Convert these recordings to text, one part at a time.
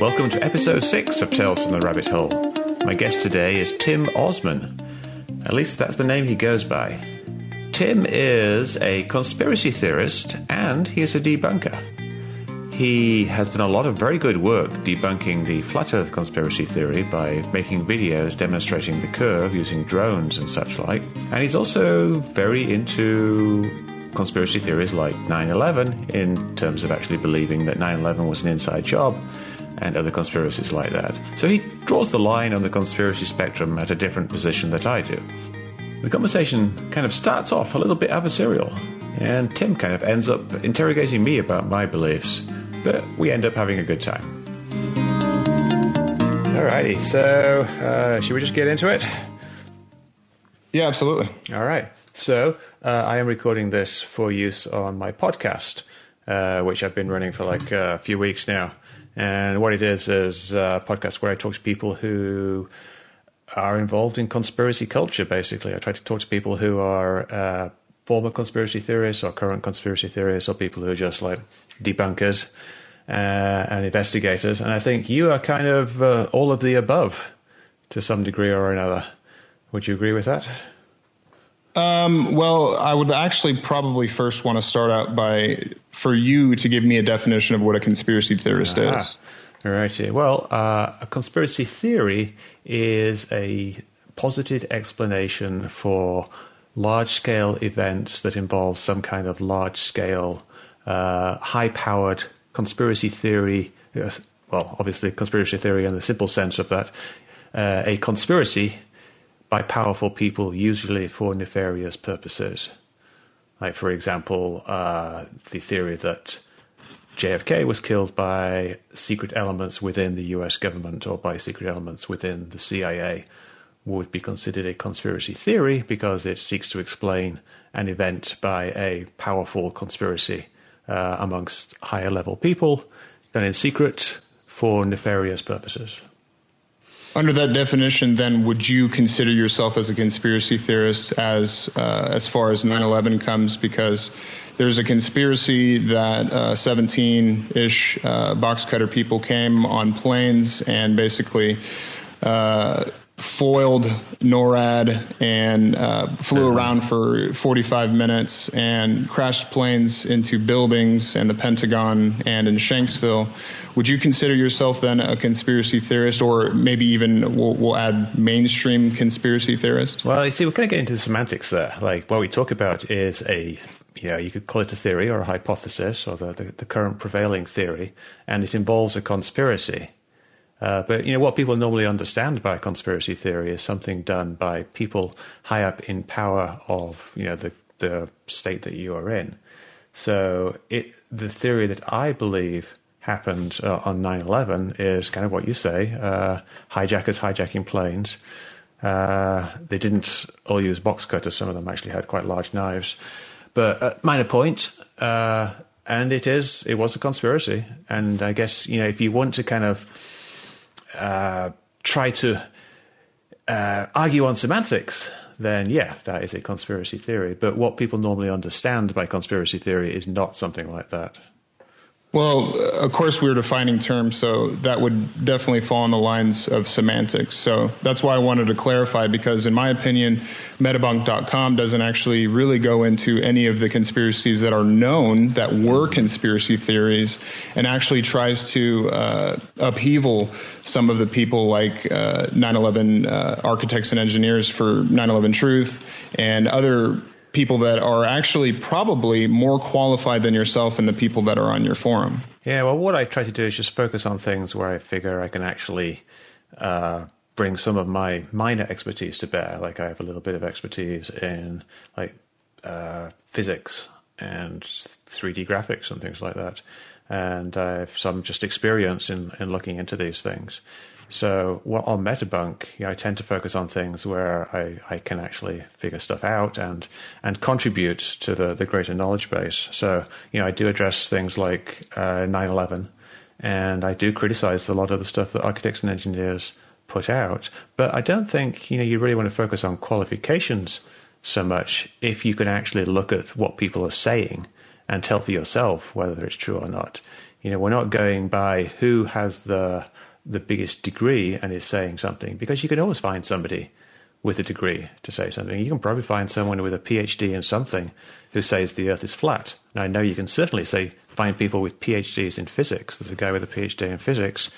Welcome to episode 6 of Tales from the Rabbit Hole. My guest today is Tim Osman. At least that's the name he goes by. Tim is a conspiracy theorist and he is a debunker. He has done a lot of very good work debunking the flat earth conspiracy theory by making videos demonstrating the curve using drones and such like. And he's also very into conspiracy theories like 9 11 in terms of actually believing that 9 11 was an inside job and other conspiracies like that. So he draws the line on the conspiracy spectrum at a different position that I do. The conversation kind of starts off a little bit adversarial, and Tim kind of ends up interrogating me about my beliefs, but we end up having a good time. Alrighty, so uh, should we just get into it? Yeah, absolutely. All right. So uh, I am recording this for use on my podcast, uh, which I've been running for like a few weeks now. And what it is is a podcast where I talk to people who are involved in conspiracy culture, basically. I try to talk to people who are uh, former conspiracy theorists or current conspiracy theorists or people who are just like debunkers uh, and investigators. And I think you are kind of uh, all of the above to some degree or another. Would you agree with that? Um, well, I would actually probably first want to start out by for you to give me a definition of what a conspiracy theorist ah, is. All right. Well, uh, a conspiracy theory is a posited explanation for large scale events that involve some kind of large scale, uh, high powered conspiracy theory. Well, obviously, conspiracy theory in the simple sense of that. Uh, a conspiracy by powerful people, usually for nefarious purposes. Like, for example, uh, the theory that JFK was killed by secret elements within the US government or by secret elements within the CIA would be considered a conspiracy theory because it seeks to explain an event by a powerful conspiracy uh, amongst higher level people done in secret for nefarious purposes. Under that definition, then, would you consider yourself as a conspiracy theorist as uh, as far as 9/11 comes? Because there's a conspiracy that 17 uh, uh, box cutter people came on planes and basically uh, foiled NORAD and uh, flew mm-hmm. around for 45 minutes and crashed planes into buildings and the Pentagon and in Shanksville. Would you consider yourself then a conspiracy theorist, or maybe even we'll, we'll add mainstream conspiracy theorist? Well, you see, we're going to get into the semantics there. Like what we talk about is a you know, you could call it a theory or a hypothesis or the, the, the current prevailing theory, and it involves a conspiracy. Uh, but you know what people normally understand by conspiracy theory is something done by people high up in power of you know the the state that you are in. So it the theory that I believe happened uh, on 9/11 is kind of what you say: uh, hijackers hijacking planes. Uh, they didn't all use box cutters; some of them actually had quite large knives. But uh, minor point. And it is it was a conspiracy, and I guess you know if you want to kind of uh, try to uh, argue on semantics, then yeah, that is a conspiracy theory. But what people normally understand by conspiracy theory is not something like that. Well, of course, we're defining terms, so that would definitely fall on the lines of semantics. So that's why I wanted to clarify, because in my opinion, Metabunk.com doesn't actually really go into any of the conspiracies that are known that were conspiracy theories, and actually tries to uh, upheaval some of the people like uh, 9/11 uh, architects and engineers for 9/11 Truth and other people that are actually probably more qualified than yourself and the people that are on your forum. Yeah, well, what I try to do is just focus on things where I figure I can actually uh, bring some of my minor expertise to bear. Like I have a little bit of expertise in like uh, physics and 3D graphics and things like that, and I have some just experience in in looking into these things. So well, on Metabunk, I tend to focus on things where I, I can actually figure stuff out and and contribute to the, the greater knowledge base. So you know, I do address things like uh, 9/11, and I do criticize a lot of the stuff that architects and engineers put out. But I don't think you know you really want to focus on qualifications so much if you can actually look at what people are saying and tell for yourself whether it's true or not. You know, we're not going by who has the the biggest degree and is saying something because you can always find somebody with a degree to say something. You can probably find someone with a PhD in something who says the Earth is flat. And I know you can certainly say find people with PhDs in physics. There's a guy with a PhD in physics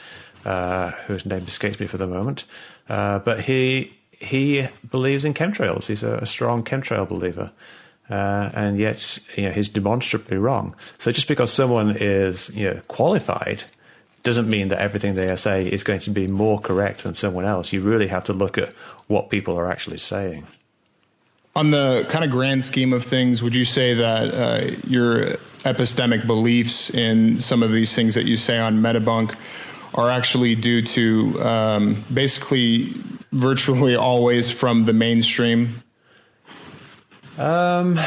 uh, whose name escapes me for the moment, uh, but he he believes in chemtrails. He's a, a strong chemtrail believer. Uh, and yet, you know, he's demonstrably wrong. So just because someone is you know, qualified doesn't mean that everything they say is going to be more correct than someone else. You really have to look at what people are actually saying. On the kind of grand scheme of things, would you say that uh, your epistemic beliefs in some of these things that you say on Metabunk are actually due to um, basically virtually always from the mainstream? Um,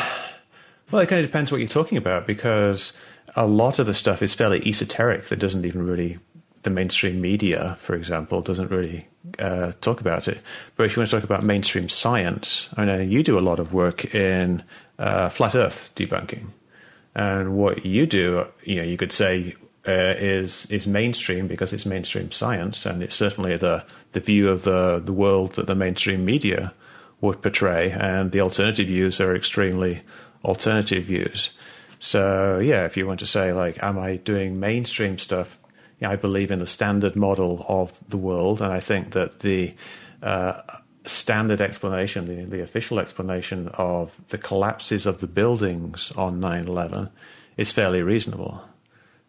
well, it kind of depends what you're talking about because a lot of the stuff is fairly esoteric that doesn't even really the mainstream media, for example, doesn't really uh, talk about it. But if you want to talk about mainstream science, I know you do a lot of work in uh, flat Earth debunking, and what you do, you know, you could say uh, is is mainstream because it's mainstream science, and it's certainly the the view of the the world that the mainstream media would portray, and the alternative views are extremely alternative views. So yeah, if you want to say like, am I doing mainstream stuff? Yeah, I believe in the standard model of the world, and I think that the uh, standard explanation, the, the official explanation of the collapses of the buildings on 9/11 is fairly reasonable.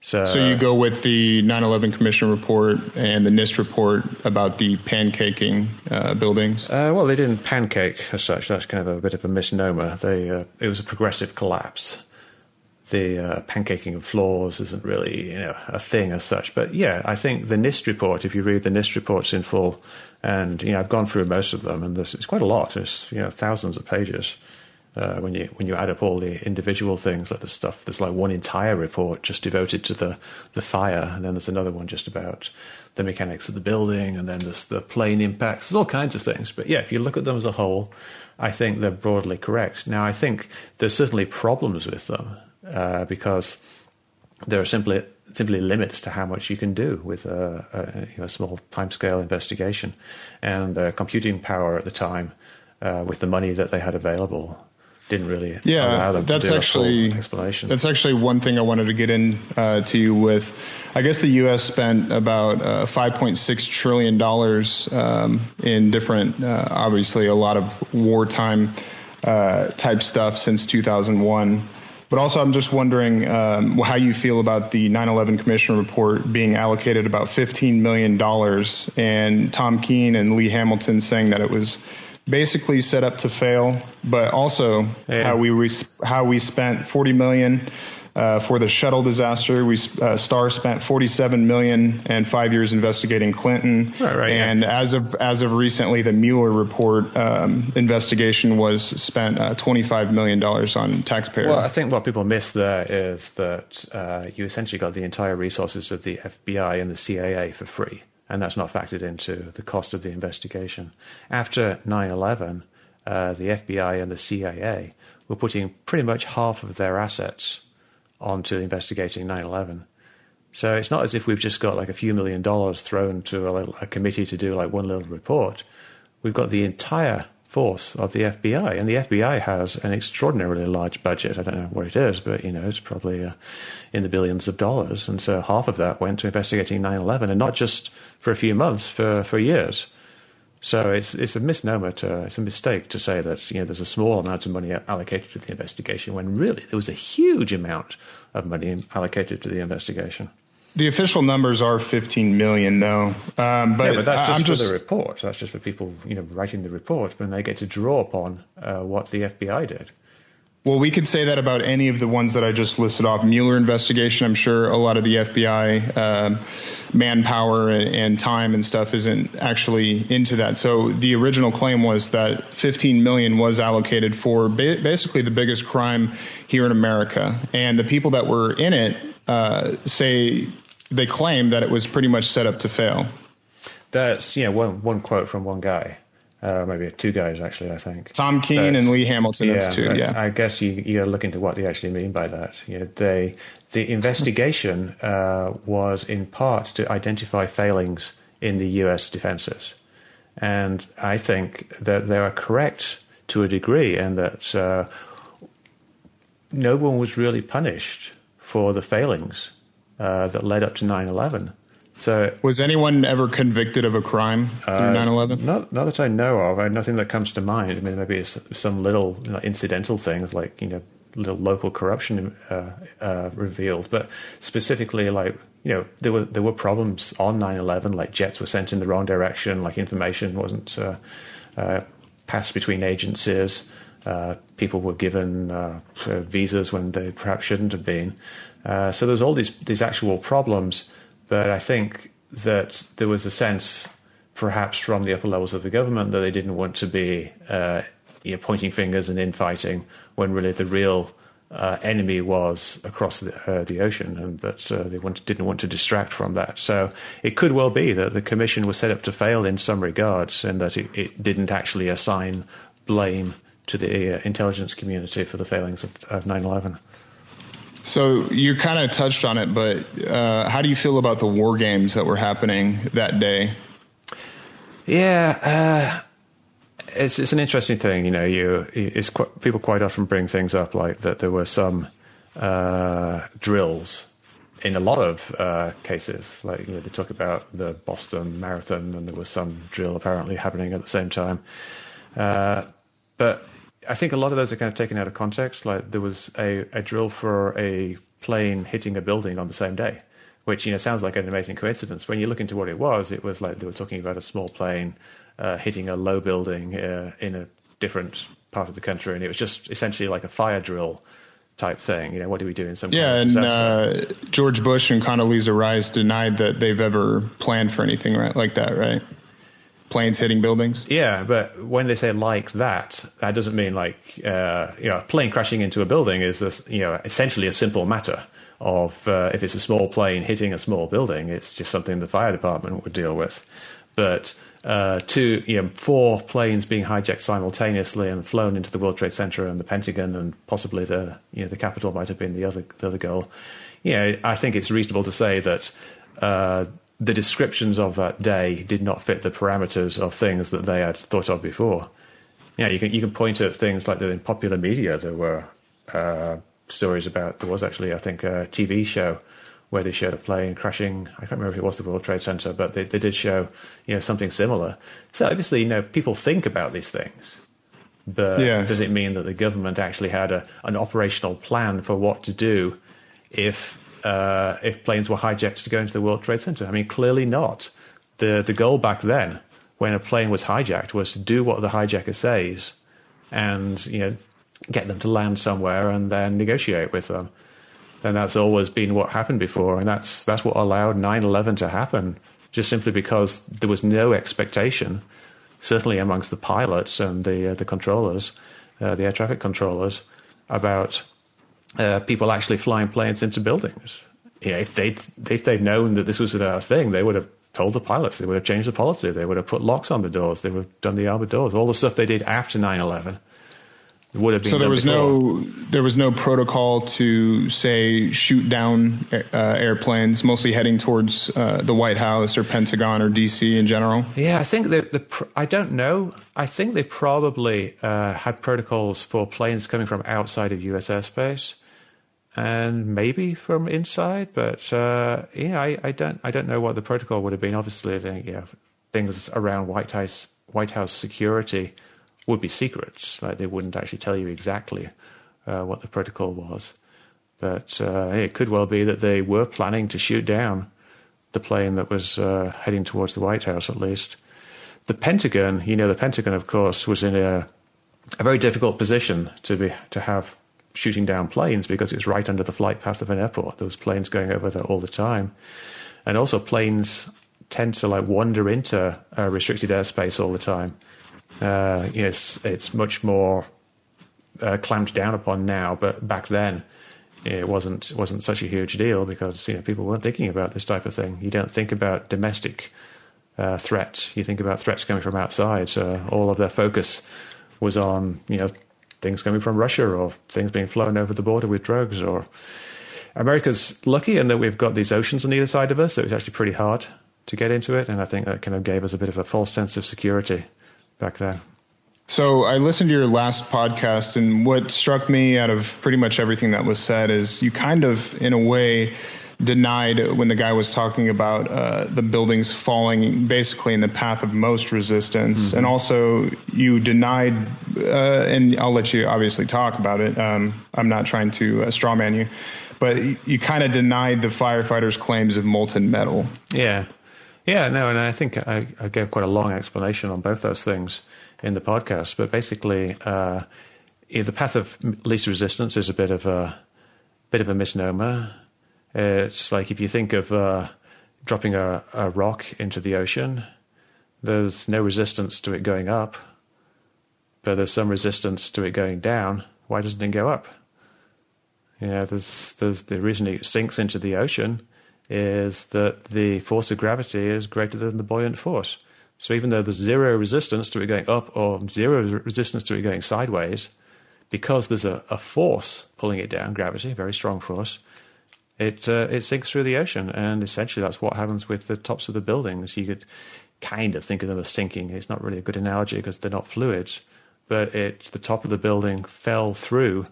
So, so you go with the 9/11 Commission report and the NIST report about the pancaking uh, buildings. Uh, well, they didn't pancake as such. That's kind of a bit of a misnomer. They uh, it was a progressive collapse. The uh, pancaking of floors isn't really you know a thing as such. But yeah, I think the NIST report. If you read the NIST reports in full, and you know I've gone through most of them, and there's it's quite a lot. It's you know thousands of pages. Uh, when you when you add up all the individual things, like the stuff, there's like one entire report just devoted to the the fire, and then there's another one just about the mechanics of the building, and then there's the plane impacts. There's all kinds of things. But yeah, if you look at them as a whole, I think they're broadly correct. Now, I think there's certainly problems with them uh, because there are simply simply limits to how much you can do with a, a, you know, a small timescale investigation, and the computing power at the time. Uh, with the money that they had available, didn't really yeah that's actually explanation. that's actually one thing i wanted to get in uh, to you with. I guess the us spent about uh, 5.6 trillion dollars um, in different uh, obviously a lot of wartime uh, type stuff since 2001 but also, I'm just wondering um, how you feel about the 9/11 Commission report being allocated about 15 million dollars, and Tom Kean and Lee Hamilton saying that it was basically set up to fail, but also yeah. how we res- how we spent 40 million uh, for the shuttle disaster. We uh, Starr spent 47 million and five years investigating Clinton. Right, right, and yeah. as of as of recently, the Mueller report um, investigation was spent uh, 25 million dollars on taxpayers. Well, I think what people miss there is that uh, you essentially got the entire resources of the FBI and the CIA for free and that's not factored into the cost of the investigation. After 9 11, uh, the FBI and the CIA were putting pretty much half of their assets onto investigating 9 11. So it's not as if we've just got like a few million dollars thrown to a, a committee to do like one little report. We've got the entire force of the FBI, and the FBI has an extraordinarily large budget. I don't know what it is, but you know it's probably uh, in the billions of dollars, and so half of that went to investigating 9/11, and not just for a few months, for for years. So it's it's a misnomer to it's a mistake to say that you know there's a small amount of money allocated to the investigation when really there was a huge amount of money allocated to the investigation. The official numbers are 15 million, though. Um, but, yeah, but that's just I'm for just, the report. That's just for people, you know, writing the report, when they get to draw upon uh, what the FBI did. Well, we could say that about any of the ones that I just listed off. Mueller investigation, I'm sure a lot of the FBI uh, manpower and, time and stuff isn't actually into that. So the original claim was that 15 million was allocated for ba- basically the biggest crime here in America, and the people that were in it uh, say they claim that it was pretty much set up to fail. That's know one one quote from one guy. Uh, maybe two guys actually, I think. Tom Kean but, and Lee Hamilton. Yeah, two. Yeah, I guess you you got to look into what they actually mean by that. You know, they the investigation uh, was in part to identify failings in the U.S. defenses, and I think that they are correct to a degree, and that uh, no one was really punished for the failings uh, that led up to 9/11. So, was anyone ever convicted of a crime through uh, 9/11? Not, not that I know of. I, nothing that comes to mind. I mean, maybe it's some little you know, incidental things like you know little local corruption uh, uh, revealed, but specifically like you know there were there were problems on 9/11. Like jets were sent in the wrong direction. Like information wasn't uh, uh, passed between agencies. Uh, people were given visas when they perhaps shouldn't have been. so there's all these these actual problems but I think that there was a sense, perhaps from the upper levels of the government, that they didn't want to be uh, you know, pointing fingers and infighting when really the real uh, enemy was across the, uh, the ocean, and that uh, they didn't want to distract from that. So it could well be that the commission was set up to fail in some regards, and that it, it didn't actually assign blame to the uh, intelligence community for the failings of, of 9/11. So you kind of touched on it, but uh, how do you feel about the war games that were happening that day? Yeah, uh, it's it's an interesting thing. You know, you it's quite, people quite often bring things up like that. There were some uh, drills in a lot of uh, cases. Like you know, they talk about the Boston Marathon, and there was some drill apparently happening at the same time. Uh, but I think a lot of those are kind of taken out of context. Like there was a, a drill for a plane hitting a building on the same day, which you know sounds like an amazing coincidence. When you look into what it was, it was like they were talking about a small plane uh, hitting a low building uh, in a different part of the country, and it was just essentially like a fire drill type thing. You know, what do we do in some? Yeah, and uh, George Bush and Condoleezza Rice denied that they've ever planned for anything right, like that, right? Planes hitting buildings. Yeah, but when they say like that, that doesn't mean like uh, you know a plane crashing into a building is this, you know essentially a simple matter of uh, if it's a small plane hitting a small building, it's just something the fire department would deal with. But uh, two, you know, four planes being hijacked simultaneously and flown into the World Trade Center and the Pentagon and possibly the you know the Capitol might have been the other the other goal. You know, I think it's reasonable to say that uh, the descriptions of that day did not fit the parameters of things that they had thought of before. Yeah, you can you can point at things like that in popular media. There were uh, stories about. There was actually, I think, a TV show where they showed a plane crashing. I can't remember if it was the World Trade Center, but they, they did show you know something similar. So obviously, you know, people think about these things, but yeah. does it mean that the government actually had a, an operational plan for what to do if uh, if planes were hijacked to go into the World Trade Center. I mean, clearly not. The, the goal back then, when a plane was hijacked, was to do what the hijacker says and, you know, get them to land somewhere and then negotiate with them. And that's always been what happened before. And that's, that's what allowed 9 11 to happen, just simply because there was no expectation, certainly amongst the pilots and the, uh, the controllers, uh, the air traffic controllers, about uh, people actually flying planes into buildings. You know, if they if they'd known that this was a thing, they would have told the pilots. They would have changed the policy. They would have put locks on the doors. They would have done the armored doors. All the stuff they did after 9-11 would have been. So there was before. no there was no protocol to say shoot down uh, airplanes, mostly heading towards uh, the White House or Pentagon or DC in general. Yeah, I think the the I don't know. I think they probably uh, had protocols for planes coming from outside of U.S. airspace and maybe from inside. But uh, yeah, I, I, don't I don't know what the protocol would have been. Obviously, you know, things around White House White House security would be secrets. Like they wouldn't actually tell you exactly uh, what the protocol was. But uh, it could well be that they were planning to shoot down the plane that was uh, heading towards the White House, at least. The Pentagon, you know, the Pentagon, of course, was in a, a very difficult position to be to have shooting down planes because it's right under the flight path of an airport. There was planes going over there all the time, and also planes tend to like wander into uh, restricted airspace all the time. Uh, you know, it's it's much more uh, clamped down upon now, but back then it wasn't wasn't such a huge deal because you know people weren't thinking about this type of thing. You don't think about domestic uh, threat. You think about threats coming from outside. So all of their focus was on you know things coming from Russia or things being flown over the border with drugs. Or America's lucky in that we've got these oceans on either side of us, so it's actually pretty hard to get into it. And I think that kind of gave us a bit of a false sense of security back then. So I listened to your last podcast, and what struck me out of pretty much everything that was said is you kind of, in a way, denied when the guy was talking about uh, the buildings falling basically in the path of most resistance, mm-hmm. and also you denied, uh, and I'll let you obviously talk about it. Um, I'm not trying to uh, strawman you, but you kind of denied the firefighters' claims of molten metal. Yeah, yeah, no, and I think I, I gave quite a long explanation on both those things in the podcast, but basically. Uh, the path of least resistance is a bit of a bit of a misnomer. It's like if you think of uh, dropping a, a rock into the ocean, there's no resistance to it going up, but there's some resistance to it going down. Why doesn't it go up? You know, there's, there's the reason it sinks into the ocean is that the force of gravity is greater than the buoyant force. So even though there's zero resistance to it going up or zero resistance to it going sideways, because there's a, a force pulling it down, gravity, very strong force, it uh, it sinks through the ocean, and essentially that's what happens with the tops of the buildings. You could kind of think of them as sinking. It's not really a good analogy because they're not fluids, but it the top of the building fell through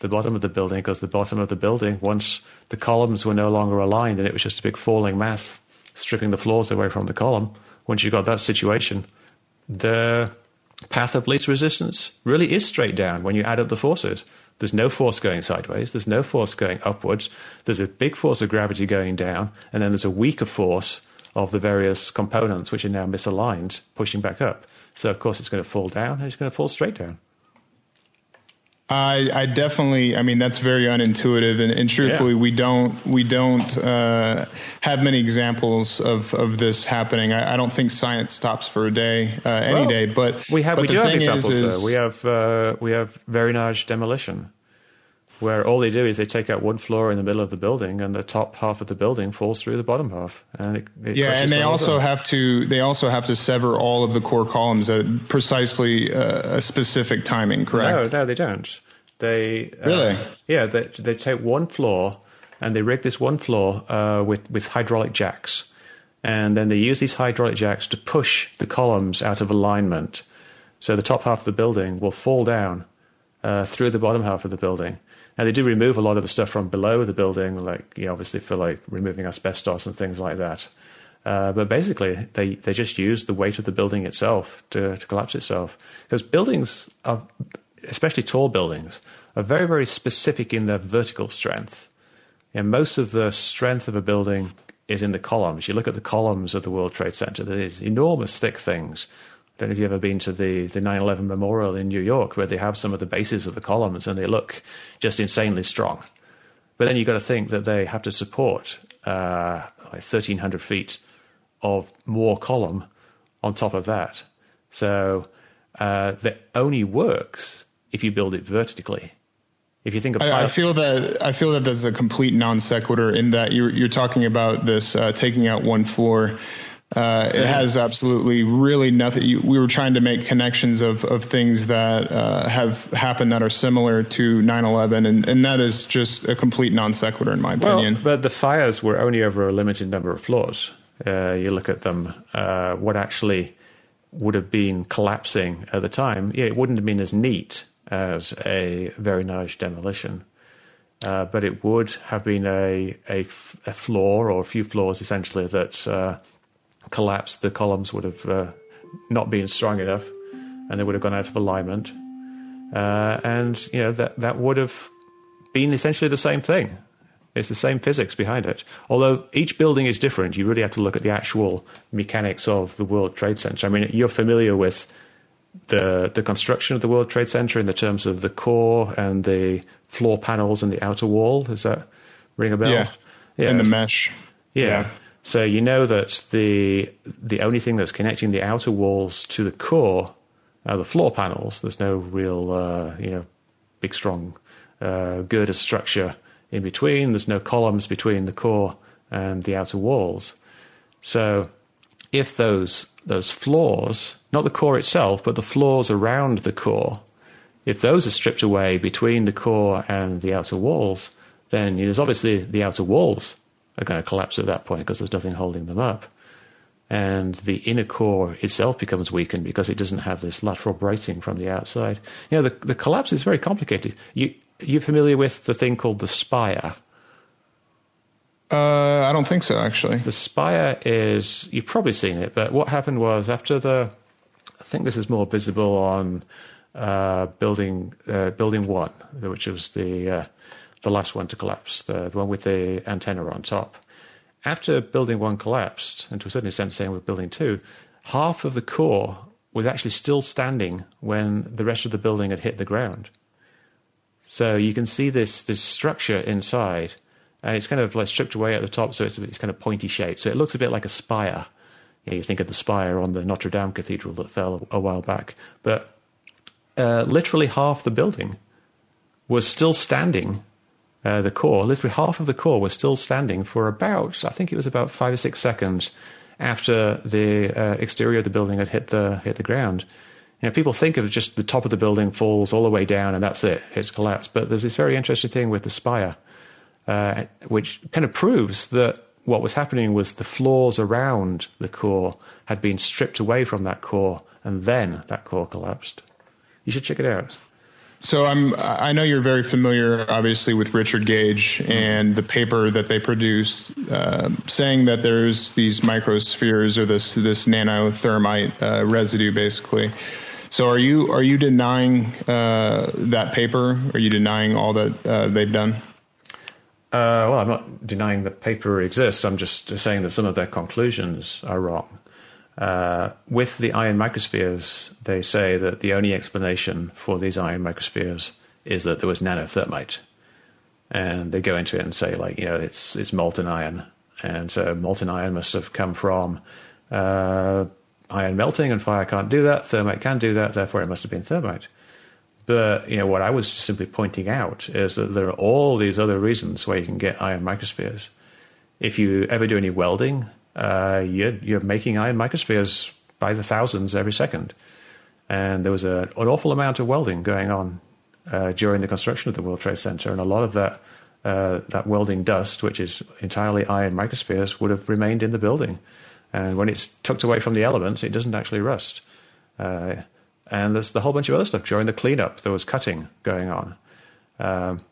the bottom of the building because the bottom of the building once the columns were no longer aligned and it was just a big falling mass stripping the floors away from the column. Once you've got that situation, the path of least resistance really is straight down when you add up the forces. There's no force going sideways. There's no force going upwards. There's a big force of gravity going down, and then there's a weaker force of the various components which are now misaligned, pushing back up. So of course it's going to fall down, and it's going to fall straight down. I, I definitely, I mean, that's very unintuitive, and, and truthfully, yeah. we don't we don't uh, have many examples of, of this happening. I, I, don't think science stops for a day, uh, any well, day. But we have but we do have examples. Is, is, though. We have uh, we have verinage demolition, where all they do is they take out one floor in the middle of the building, and the top half of the building falls through the bottom half, and it, it yeah, and they also have to they also have to sever all of the core columns at precisely uh, a specific timing. Correct? No, no, they don't. They uh, really, yeah, they they take one floor and they rig this one floor uh, with with hydraulic jacks, and then they use these hydraulic jacks to push the columns out of alignment, so the top half of the building will fall down uh, through the bottom half of the building. And they do remove a lot of the stuff from below the building, like you know, obviously for like removing asbestos and things like that. Uh, but basically, they, they just use the weight of the building itself to, to collapse itself. Because buildings are, especially tall buildings, are very, very specific in their vertical strength. And most of the strength of a building is in the columns. You look at the columns of the World Trade Center, these enormous thick things. I don't know if you've ever been to the, the 9 11 memorial in New York, where they have some of the bases of the columns and they look just insanely strong. But then you've got to think that they have to support uh, like 1,300 feet of more column on top of that. So uh, that only works if you build it vertically. If you think of, I, I, feel that I feel that that's a complete non sequitur in that you're you're talking about this uh, taking out one floor. Uh, it has absolutely really nothing. You, we were trying to make connections of, of things that uh, have happened that are similar to 9/11, and, and that is just a complete non sequitur in my opinion. Well, but the fires were only over a limited number of floors. Uh, you look at them, uh, what actually would have been collapsing at the time. Yeah, it wouldn't have been as neat as a verinage demolition. Uh, but it would have been a, a, f- a floor or a few floors essentially that uh, collapsed. The columns would have uh, not been strong enough, and they would have gone out of alignment. Uh, and you know that that would have been essentially the same thing. It's the same physics behind it. Although each building is different, you really have to look at the actual mechanics of the World Trade Center. I mean, you're familiar with the the construction of the World Trade Center in the terms of the core and the floor panels and the outer wall. Does that ring a bell? Yeah, yeah. and the mesh. Yeah. yeah. So you know that the the only thing that's connecting the outer walls to the core are the floor panels. There's no real uh, you know big strong uh, girder structure in between. There's no columns between the core and the outer walls. So if those those floors, not the core itself, but the floors around the core, if those are stripped away between the core and the outer walls, then there's obviously the outer walls are going to collapse at that point because there's nothing holding them up. And the inner core itself becomes weakened because it doesn't have this lateral bracing from the outside. You know, the, the collapse is very complicated. You, you're familiar with the thing called the spire? Uh, I don't think so, actually. The spire is, you've probably seen it, but what happened was after the, I think this is more visible on uh, building uh, building one, which was the uh, the last one to collapse, the, the, one with the antenna on top. After building one collapsed, and to a certain extent, same with building two, half of the core was actually still standing when the rest of the building had hit the ground. So you can see this this structure inside and it's kind of like stripped away at the top, so it's, it's kind of pointy shaped. So it looks a bit like a spire. You, know, you think of the spire on the Notre Dame Cathedral that fell a, while back, but uh, literally half the building was still standing. Uh, the core, literally half of the core, was still standing for about, I think it was about five or six seconds after the uh, exterior of the building had hit the hit the ground. You know, people think of just the top of the building falls all the way down and that's it, it's collapsed. But there's this very interesting thing with the spire uh, which kind of proves that what was happening was the floors around the core had been stripped away from that core, and then that core collapsed. You should check it out. So I'm I know you're very familiar, obviously, with Richard Gage and the paper that they produced, uh, saying that there's these microspheres or this this nanothermite uh, residue, basically. So are you are you denying uh, that paper? Are you denying all that uh, they've done? Uh, well, I'm not denying that paper exists. I'm just saying that some of their conclusions are wrong. Uh, with the iron microspheres, they say that the only explanation for these iron microspheres is that there was nanothermite, and they go into it and say like, you know, it's it's molten iron, and so molten iron must have come from uh, iron melting, and fire can't do that. Thermite can do that, therefore it must have been thermite. But you know what I was simply pointing out is that there are all these other reasons why you can get iron microspheres. If you ever do any welding, uh, you're, you're making iron microspheres by the thousands every second. And there was a, an awful amount of welding going on uh, during the construction of the World Trade Center, and a lot of that uh, that welding dust, which is entirely iron microspheres, would have remained in the building. And when it's tucked away from the elements, it doesn't actually rust. Uh, and there's a whole bunch of other stuff during the cleanup. There was cutting going on. Um,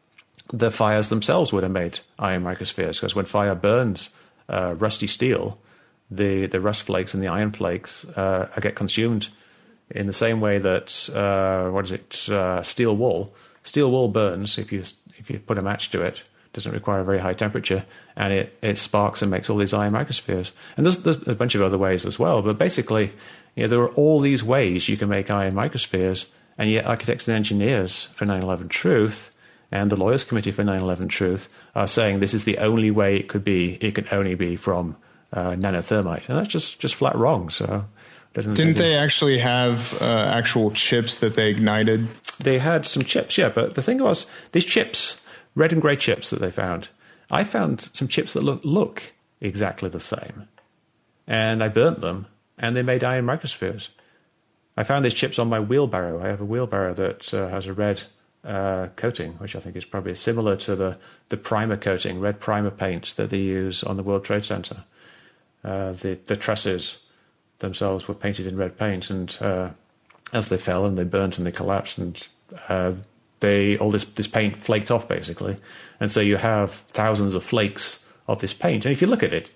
the fires themselves would have made iron microspheres because when fire burns uh, rusty steel, the, the rust flakes and the iron flakes uh, get consumed in the same way that uh, what is it uh, steel wool. Steel wool burns if you if you put a match to it doesn't require a very high temperature and it, it sparks and makes all these iron microspheres. And there's, there's a bunch of other ways as well but basically you know, there are all these ways you can make iron microspheres, and yet architects and engineers for 9/11 Truth and the Lawyers Committee for 9/11 Truth are saying this is the only way it could be. It can only be from uh, nanothermite, and that's just just flat wrong. So. Didn't they actually have uh, actual chips that they ignited? They had some chips, yeah. But the thing was, these chips, red and grey chips that they found, I found some chips that look look exactly the same, and I burnt them, and they made iron microspheres. I found these chips on my wheelbarrow. I have a wheelbarrow that uh, has a red uh, coating, which I think is probably similar to the, the primer coating, red primer paint that they use on the World Trade Center. Uh, the, the trusses themselves were painted in red paint, and uh, as they fell and they burnt and they collapsed, and uh, they all this, this paint flaked off basically. And so you have thousands of flakes of this paint. And if you look at it,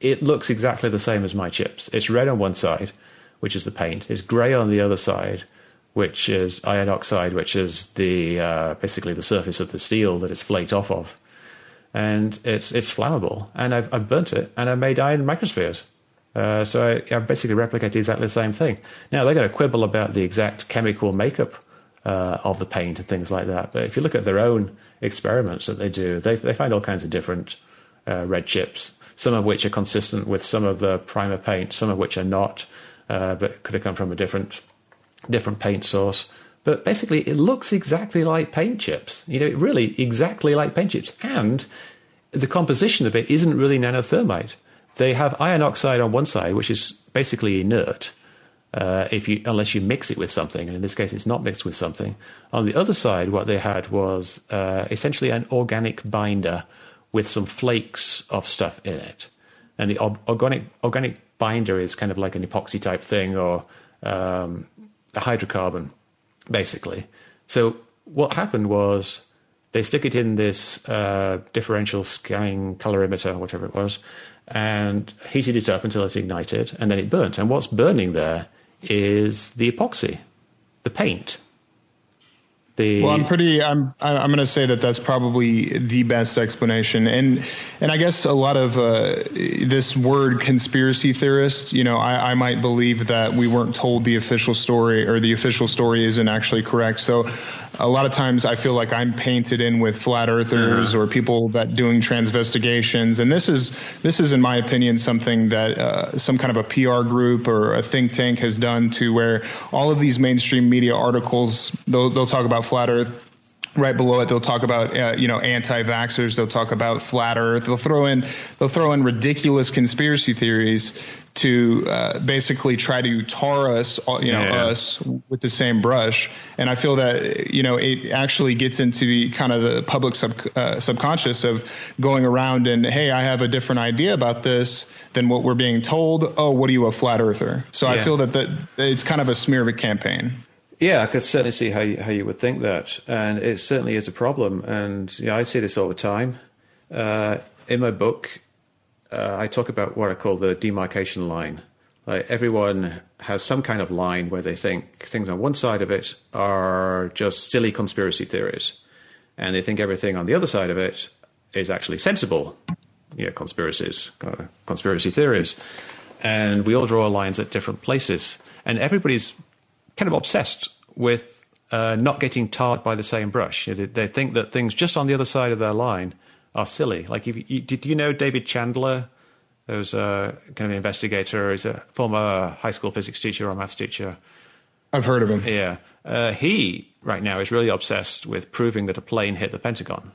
it looks exactly the same as my chips. It's red on one side, which is the paint. It's grey on the other side, which is iron oxide, which is the uh, basically the surface of the steel that it's flaked off of, and it's it's flammable. And I've, I've burnt it, and I made iron microspheres. Uh, so I, I, basically replicated exactly the same thing. Now they're going to quibble about the exact chemical makeup uh, of the paint and things like that. But if you look at their own experiments that they do, they they find all kinds of different uh, red chips some of which are consistent with some of the primer paint, some of which are not, uh, but could have come from a different different paint source. But basically, it looks exactly like paint chips. You know, really exactly like paint chips, and the composition of it isn't really nanothermite. they have iron oxide on one side, which is basically inert. Uh, if you unless you mix it with something, and in this case, it's not mixed with something. On the other side, what they had was uh, essentially an organic binder with some flakes of stuff in it, and the organic organic binder is kind of like an epoxy type thing or um, a hydrocarbon, basically. So what happened was they stick it in this uh, differential scanning calorimeter, whatever it was, and heated it up until it ignited, and then it burnt. And what's burning there is the epoxy, the paint. The well, I'm pretty. I'm. I'm going to say that that's probably the best explanation, and and I guess a lot of uh, this word conspiracy theorist. You know, I, I might believe that we weren't told the official story, or the official story isn't actually correct. So a lot of times I feel like I'm painted in with flat earthers uh-huh. or people that doing transvestigations. And this is, this is in my opinion, something that uh, some kind of a PR group or a think tank has done to where all of these mainstream media articles, they'll, they'll talk about flat earth. Right below it they'll talk about uh, you know anti-vaxxers. They'll talk about flat earth. They'll throw in they'll throw in ridiculous conspiracy theories to uh, basically try to tar us uh, you know yeah. us with the same brush. And i feel that you know it actually gets into the kind of the public sub, uh, subconscious of going around and hey i have a different idea about this than what we're being told. Oh what are you a flat earther? So yeah. i feel that that it's kind of a smear of a campaign yeah, I could certainly see how you, how you would think that, and it certainly is a problem. And know, I see this all the time. Uh, in my book, uh, I talk about what I call the demarcation line. Like everyone has some kind of line where they think things on one side of it are just silly conspiracy theories, and they think everything on the other side of it is actually sensible, know, conspiracies, uh, conspiracy theories. And we all draw lines at different places, and everybody's kind of obsessed with uh, not getting tarred by the same brush. You know, they, they, think that things just on the other side of their line are silly. Like, if you, did you know David Chandler? Who's a kind of investigator. He's a former high school physics teacher or maths teacher. I've heard of him. Yeah, uh, he right now is really obsessed with proving that a plane hit the Pentagon.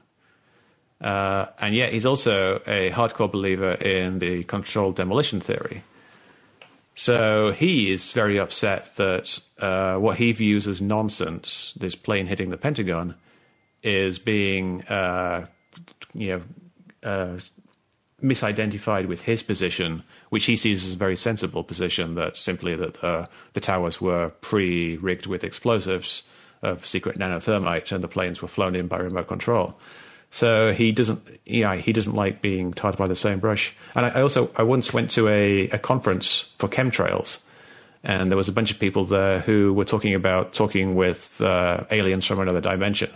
Uh, and yet he's also a hardcore believer in the controlled demolition theory. So he is very upset that uh, what he views as nonsense, this plane hitting the Pentagon, is being, uh, you know, uh, misidentified with his position, which he sees as a very sensible position that simply that uh, the towers were pre-rigged with explosives of secret nanothermite and the planes were flown in by remote control. So he doesn't, you know, he doesn't like being tarred by the same brush. And I, I also, I once went to a, a conference for chemtrails, and there was a bunch of people there who were talking about talking with uh, aliens from another dimension.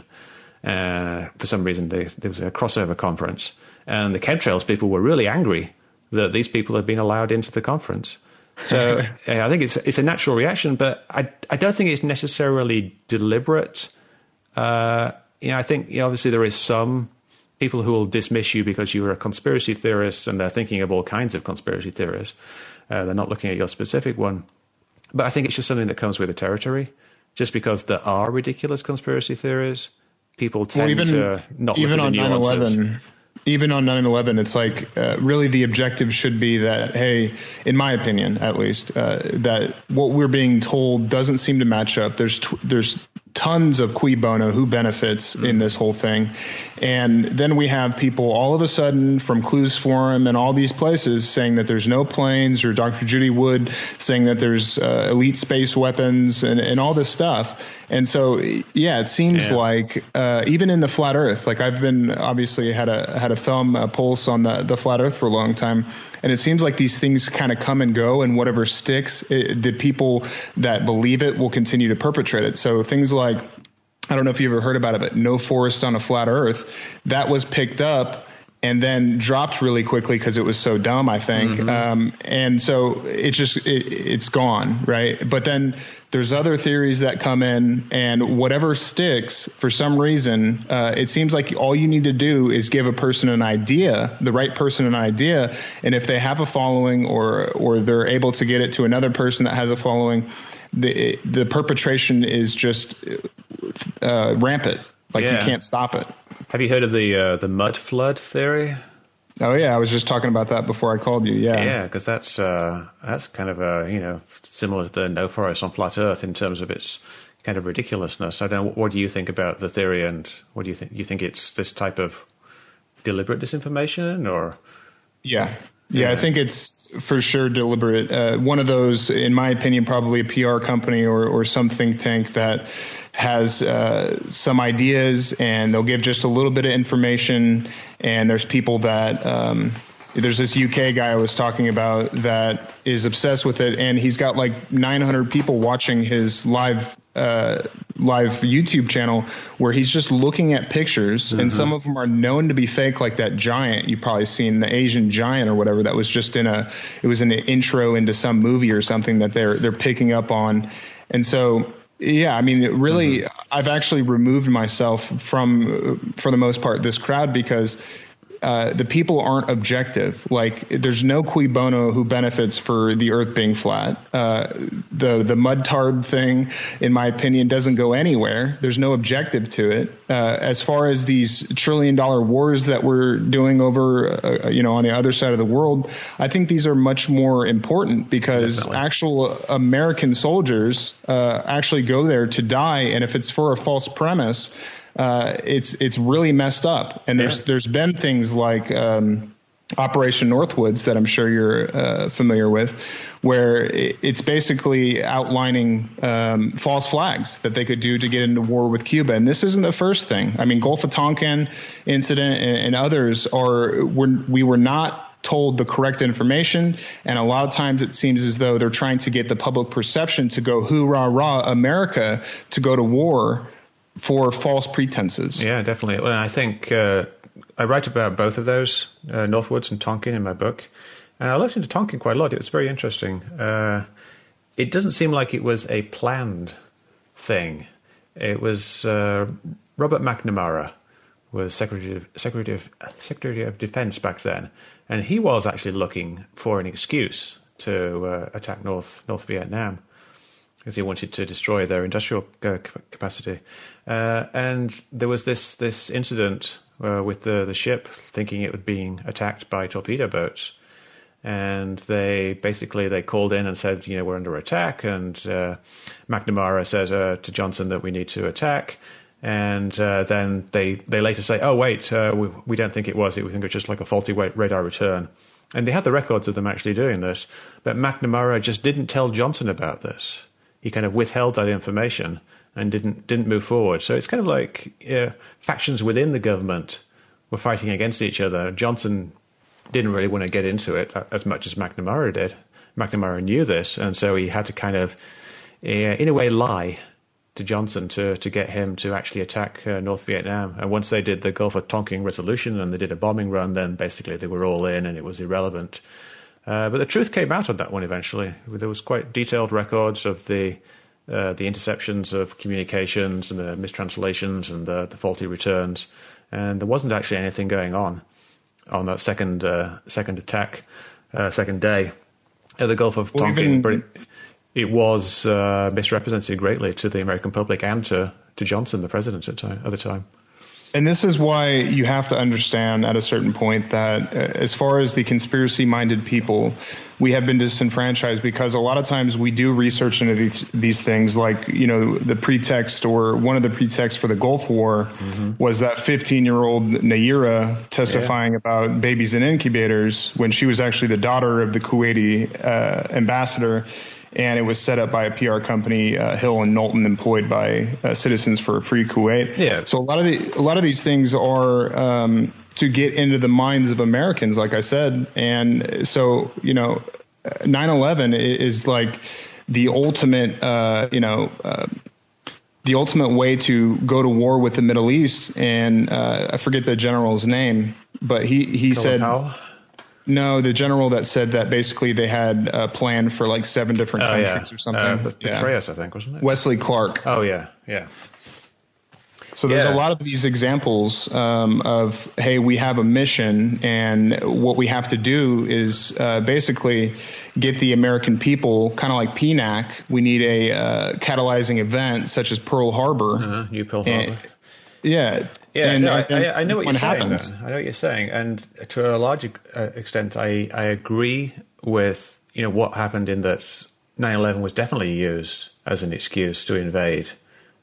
Uh, for some reason, they, there was a crossover conference, and the chemtrails people were really angry that these people had been allowed into the conference. So yeah, I think it's it's a natural reaction, but I I don't think it's necessarily deliberate. Uh, you know, I think you know, obviously there is some people who will dismiss you because you are a conspiracy theorist and they're thinking of all kinds of conspiracy theories. Uh, they're not looking at your specific one. But I think it's just something that comes with the territory. Just because there are ridiculous conspiracy theories, people tend well, even, to not even on 9/11 even on 9-11 it's like uh, really the objective should be that hey in my opinion at least uh, that what we're being told doesn't seem to match up there's tw- there's tons of cui bono who benefits in this whole thing. And then we have people all of a sudden from clues forum and all these places saying that there's no planes or dr judy wood saying that there's uh, elite space weapons and, and all this stuff. And so yeah it seems yeah. like uh, even in the flat earth like i've been obviously had a had a thumb a pulse on the, the flat earth for a long time and it seems like these things kind of come and go, and whatever sticks, it, the people that believe it will continue to perpetrate it. So things like, I don't know if you ever heard about it, but no forest on a flat Earth, that was picked up and then dropped really quickly because it was so dumb, I think. Mm-hmm. Um, and so it just it, it's gone, right? But then there's other theories that come in, and whatever sticks for some reason, uh, it seems like all you need to do is give a person an idea, the right person an idea, and if they have a following or or they're able to get it to another person that has a following, the the perpetration is just uh, rampant. Like yeah. you can't stop it. Have you heard of the uh, the mud flood theory? Oh yeah, I was just talking about that before I called you. Yeah, yeah, because that's uh, that's kind of a you know similar to the no forest on flat Earth in terms of its kind of ridiculousness. I don't know. What do you think about the theory, and what do you think? You think it's this type of deliberate disinformation, or yeah, yeah, I think it's for sure deliberate. Uh, one of those, in my opinion, probably a PR company or, or some think tank that has uh, some ideas and they'll give just a little bit of information. And there's people that um, there's this UK guy I was talking about that is obsessed with it, and he's got like 900 people watching his live uh, live YouTube channel where he's just looking at pictures, mm-hmm. and some of them are known to be fake, like that giant you probably seen the Asian giant or whatever that was just in a it was an intro into some movie or something that they're they're picking up on, and so yeah, I mean, really, mm-hmm. I've actually removed myself from, for the most part, this crowd because uh, the people aren't objective. Like there's no cui bono who benefits for the Earth being flat. Uh, the the mud tard thing, in my opinion, doesn't go anywhere. There's no objective to it. Uh, as far as these trillion dollar wars that we're doing over, uh, you know, on the other side of the world, I think these are much more important because Definitely. actual American soldiers uh, actually go there to die, and if it's for a false premise uh, it's it's really messed up. And there's yeah. there's been things like um, Operation Northwoods that I'm sure you're uh, familiar with, where it's basically outlining um, false flags that they could do to get into war with Cuba. And this isn't the first thing. I mean, Gulf of Tonkin incident and, and others are were, we were not told the correct information. And a lot of times it seems as though they're trying to get the public perception to go hoorah rah America to go to war for false pretenses. Yeah, definitely. Well, I think uh, I write about both of those, uh, Northwoods and Tonkin, in my book. And I looked into Tonkin quite a lot. It was very interesting. Uh, it doesn't seem like it was a planned thing. It was uh, Robert McNamara was Secretary of, Secretary of Secretary of Defense back then, and he was actually looking for an excuse to uh, attack North North Vietnam because he wanted to destroy their industrial uh, capacity. Uh, and there was this this incident uh, with the the ship thinking it was being attacked by torpedo boats, and they basically they called in and said, you know, we're under attack. And uh, McNamara says uh, to Johnson that we need to attack. And uh, then they, they later say, oh, wait, we, we don't think it was. We think it's just like a faulty radar return. And they had the records of them actually doing this. But McNamara just didn't tell Johnson about this he kind of withheld that information and didn't didn't move forward. So it's kind of like uh, factions within the government were fighting against each other. Johnson didn't really want to get into it as much as McNamara did. McNamara knew this, and so he had to kind of, uh, in a way, lie to Johnson to to get him to actually attack uh, North Vietnam. And once they did the Gulf of Tonkin resolution and they did a bombing run, then basically they were all in, and it was irrelevant. Uh, but the truth came out on that one eventually. There was quite detailed records of the uh, the interceptions of communications and the mistranslations and the, the, faulty returns, and there wasn't actually anything going on on that second uh, second attack, uh, second day at the Gulf of Tonkin. Well, it, it was uh, misrepresented greatly to the American public and to, to Johnson, the president at, time, at the time. And this is why you have to understand at a certain point that, uh, as far as the conspiracy minded people, we have been disenfranchised because a lot of times we do research into these, these things, like, you know, the pretext or one of the pretexts for the Gulf War mm-hmm. was that 15 year old Nayirah testifying yeah. about babies in incubators when she was actually the daughter of the Kuwaiti uh, ambassador and it was set up by a PR company, uh, Hill and Knowlton, employed by uh, Citizens for a Free Kuwait. Yeah. So a lot of the, a lot of these things are um, to get into the minds of Americans, like I said, and so you know, 9/11 is like the ultimate, uh, you know. Uh, the ultimate way to go to war with the Middle East, and uh, I forget the general's name, but he he said Powell? No, the general that said that basically they had a plan for like seven different oh, countries yeah. or something. Uh, yeah. Petraeus, I think, wasn't it? Wesley Clark. Oh yeah, yeah. So there's yeah. a lot of these examples um, of hey, we have a mission, and what we have to do is uh, basically get the American people, kind of like PNAC. We need a uh, catalyzing event such as Pearl Harbor. Uh-huh, New Pearl Harbor. And, Yeah, yeah. And, no, I, I, I, know what you're happens. saying. I know what you're saying, and to a large uh, extent, I I agree with you know what happened in that 9/11 was definitely used as an excuse to invade.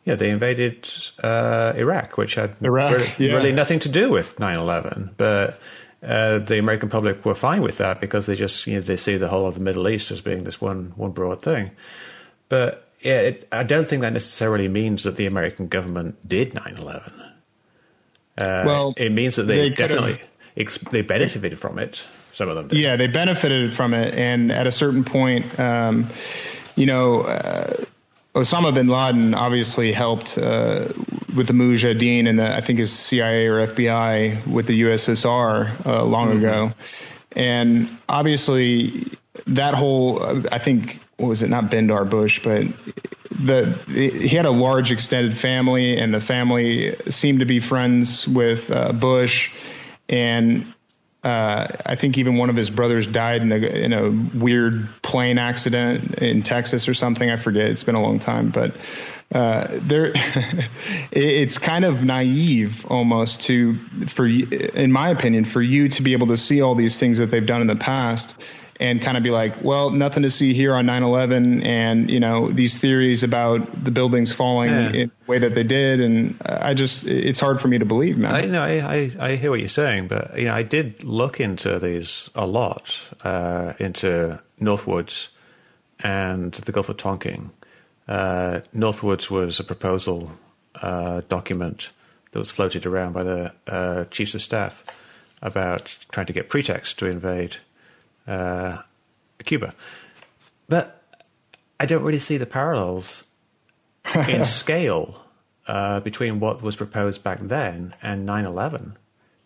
Yeah, they invaded uh, Iraq, which had Iraq, really, yeah. really, nothing to do with 9/11, but. Uh, the American public were fine with that because they just you know they see the whole of the Middle East as being this one one broad thing. But yeah, it, I don't think that necessarily means that the American government did 9/11. Uh, well, it means that they, they definitely ex- they benefited from it. Some of them did. Yeah, they benefited from it, and at a certain point, um, you know. Uh, Osama bin Laden obviously helped uh, with the Mujahideen and the, I think his CIA or FBI with the USSR uh, long mm-hmm. ago, and obviously that whole I think what was it not Bandar Bush, but the he had a large extended family, and the family seemed to be friends with uh, Bush, and uh, I think even one of his brothers died in a, in a weird plane accident in Texas or something. I forget. It's been a long time, but uh, there, it's kind of naive almost to, for in my opinion, for you to be able to see all these things that they've done in the past and kind of be like, well, nothing to see here on 9/11, and you know these theories about the buildings falling yeah. in the way that they did, and I just it's hard for me to believe, man. I know I, I, I hear what you're saying, but you know I did look into these a lot, uh, into Northwoods and the Gulf of Tonkin. Uh, Northwoods was a proposal uh, document that was floated around by the uh, chiefs of staff about trying to get pretext to invade uh, Cuba. But I don't really see the parallels in scale uh, between what was proposed back then and 9 11.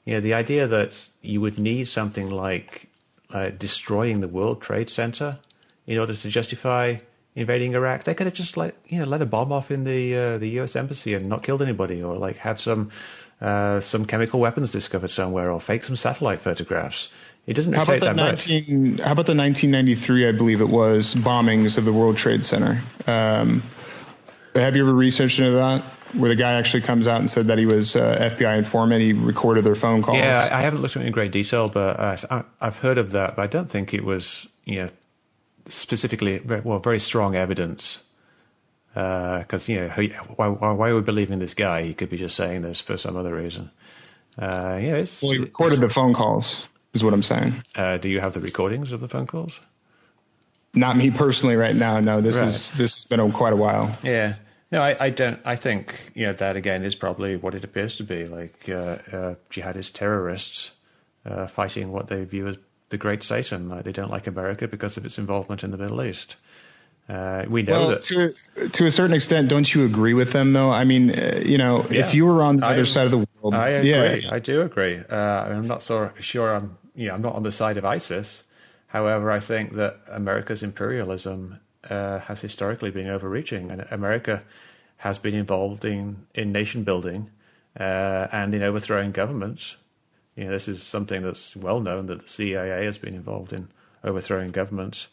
You know, the idea that you would need something like uh, destroying the World Trade Center in order to justify invading Iraq, they could have just let you know let a bomb off in the uh, the U.S. embassy and not killed anybody, or like had some uh, some chemical weapons discovered somewhere, or fake some satellite photographs. It doesn't how about the 19, How about the 1993, I believe it was, bombings of the World Trade Center? Um, have you ever researched into that? Where the guy actually comes out and said that he was uh, FBI informant, he recorded their phone calls. Yeah, I haven't looked at it in great detail, but uh, I've heard of that. But I don't think it was, you know, specifically well, very strong evidence. Because uh, you know, why, why, why would we believe in this guy? He could be just saying this for some other reason. Uh, yeah, it's, well, he recorded the phone calls is what I'm saying. Uh, do you have the recordings of the phone calls? Not me personally, right now. No, this right. is this has been a, quite a while. Yeah. No, I, I, don't. I think you know that again is probably what it appears to be like uh, uh, jihadist terrorists uh, fighting what they view as the great Satan. Like they don't like America because of its involvement in the Middle East. Uh, we know well, that to to a certain extent. Don't you agree with them though? I mean, uh, you know, yeah. if you were on the I, other side of the world, I agree. Yeah. I do agree. Uh, I'm not so sure I'm you know, I'm not on the side of ISIS. However, I think that America's imperialism uh, has historically been overreaching, and America has been involved in, in nation building uh, and in overthrowing governments. You know, this is something that's well known that the CIA has been involved in overthrowing governments,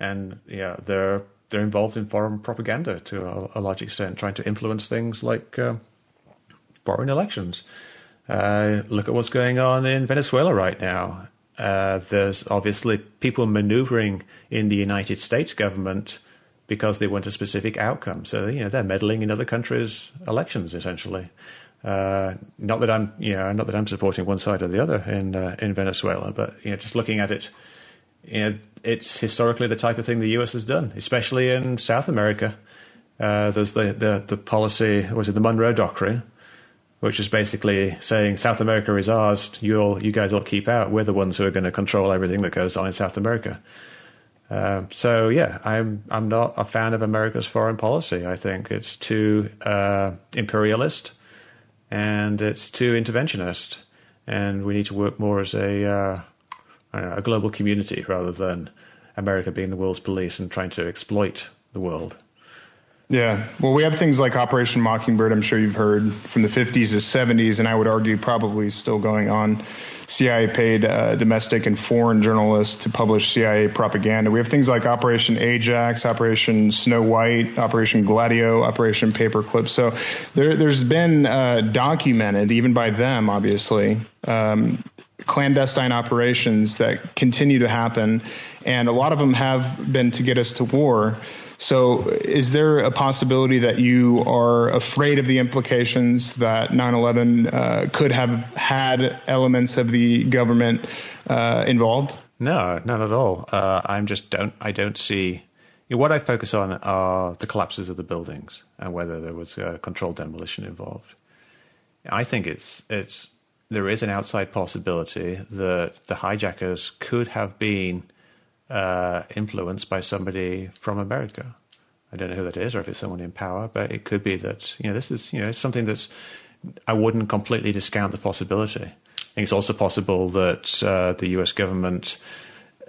and yeah, they're they're involved in foreign propaganda to a, a large extent, trying to influence things like uh, foreign elections. Uh, look at what's going on in Venezuela right now. Uh, there's obviously people maneuvering in the United States government because they want a specific outcome. So you know they're meddling in other countries' elections essentially. Uh, not that I'm, you know, not that I'm supporting one side or the other in uh, in Venezuela, but you know, just looking at it, you know, it's historically the type of thing the U.S. has done, especially in South America. Uh, there's the, the the policy was it the Monroe Doctrine, which is basically saying South America is ours. You all, you guys all keep out. We're the ones who are going to control everything that goes on in South America. Uh, so yeah, I'm I'm not a fan of America's foreign policy. I think it's too uh, imperialist and it's too interventionist, and we need to work more as a uh, know, a global community rather than America being the world's police and trying to exploit the world. Yeah. Well, we have things like Operation Mockingbird, I'm sure you've heard from the 50s to 70s, and I would argue probably still going on. CIA paid uh, domestic and foreign journalists to publish CIA propaganda. We have things like Operation Ajax, Operation Snow White, Operation Gladio, Operation Paperclip. So there, has been uh, documented, even by them, obviously, um, clandestine operations that continue to happen, and a lot of them have been to get us to war. So, is there a possibility that you are afraid of the implications that 9 11 uh, could have had elements of the government uh, involved? No, not at all. Uh, I'm just don't. I don't see. What I focus on are the collapses of the buildings and whether there was controlled demolition involved. I think it's it's there is an outside possibility that the hijackers could have been uh, influenced by somebody from America. I don't know who that is, or if it's someone in power, but it could be that you know this is you know something that's. I wouldn't completely discount the possibility. I think it's also possible that uh, the U.S. government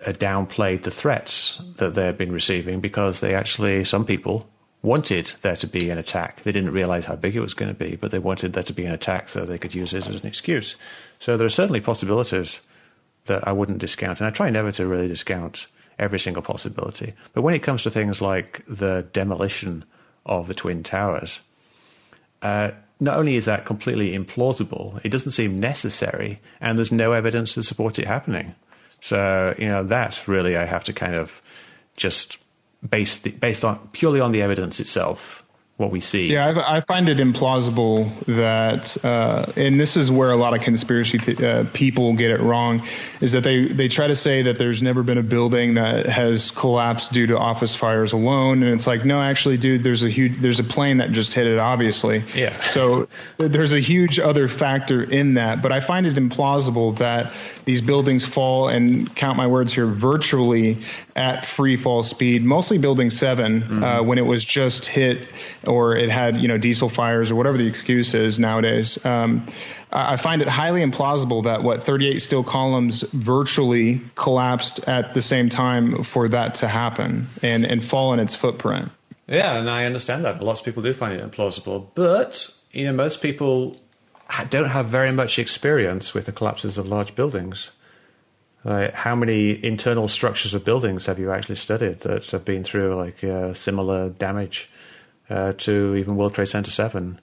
uh, downplayed the threats that they've been receiving because they actually some people wanted there to be an attack. They didn't realize how big it was going to be, but they wanted there to be an attack so they could use it as an excuse. So there are certainly possibilities that I wouldn't discount, and I try never to really discount every single possibility. But when it comes to things like the demolition of the Twin Towers, uh, not only is that completely implausible, it doesn't seem necessary, and there's no evidence to support it happening. So, you know, that really I have to kind of just base the, based on purely on the evidence itself what we see. Yeah, I've, i find it implausible that, uh, and this is where a lot of conspiracy th- uh, people get it wrong, is that they they try to say that there's never been a building that has collapsed due to office fires alone, and it's like, no, actually, dude, there's a huge there's a plane that just hit it, obviously. Yeah. So there's a huge other factor in that, but I find it implausible that these buildings fall and count my words here virtually at free fall speed, mostly building 7 mm-hmm. uh, when it was just hit or it had you know diesel fires or whatever the excuse is nowadays. Um, I find it highly implausible that what 38 steel columns virtually collapsed at the same time for that to happen and and fall in its footprint. Yeah, and I understand that. Lots of people do find it implausible, but you know most people don't have very much experience with the collapses of large buildings. Like, how many internal structures of buildings have you actually studied that have been through like uh, similar damage uh, to even World Trade Center Seven?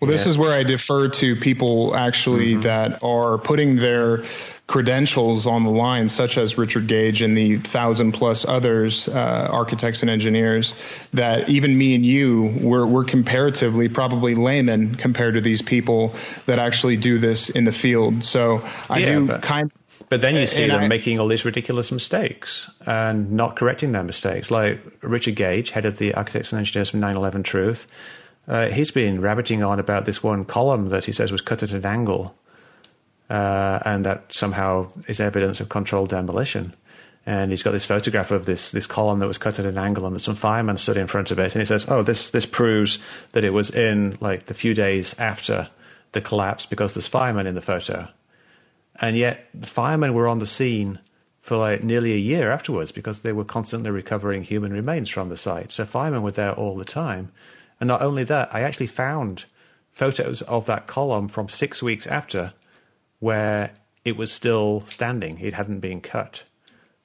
Well, this yeah. is where I defer to people actually mm-hmm. that are putting their credentials on the line, such as Richard Gage and the thousand plus others, uh, architects and engineers, that even me and you, we're, we're comparatively probably laymen compared to these people that actually do this in the field. So I yeah, do but, kind. But then you see them I, making all these ridiculous mistakes and not correcting their mistakes. Like Richard Gage, head of the architects and engineers from 9/11 Truth, uh, he's been rabbiting on about this one column that he says was cut at an angle uh, and that somehow is evidence of controlled demolition. And he's got this photograph of this this column that was cut at an angle, and that some firemen stood in front of it. And he says, "Oh, this this proves that it was in like the few days after the collapse because there's firemen in the photo." And yet, the firemen were on the scene for like nearly a year afterwards because they were constantly recovering human remains from the site. So firemen were there all the time. And not only that, I actually found photos of that column from six weeks after where it was still standing. It hadn't been cut.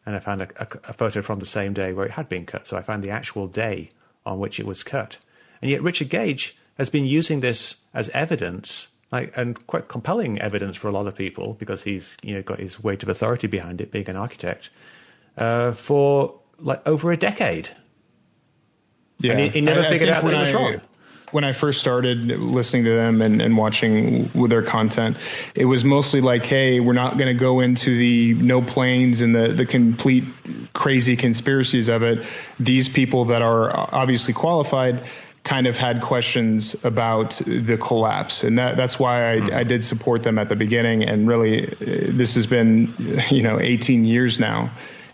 And I found a, a, a, photo from the same day where it had been cut. So I found the actual day on which it was cut. And yet Richard Gage has been using this as evidence, like, and quite compelling evidence for a lot of people because he's you know got his weight of authority behind it, being an architect, uh, for like over a decade. Yeah, and he, he never I, figured I out that it was wrong when I first started listening to them and, and watching with their content, it was mostly like, hey, we're not going to go into the no planes and the, the complete crazy conspiracies of it. These people that are obviously qualified kind of had questions about the collapse, and that, that's why I, mm-hmm. I, did support them at the beginning. And really, this has been you know 18 years now,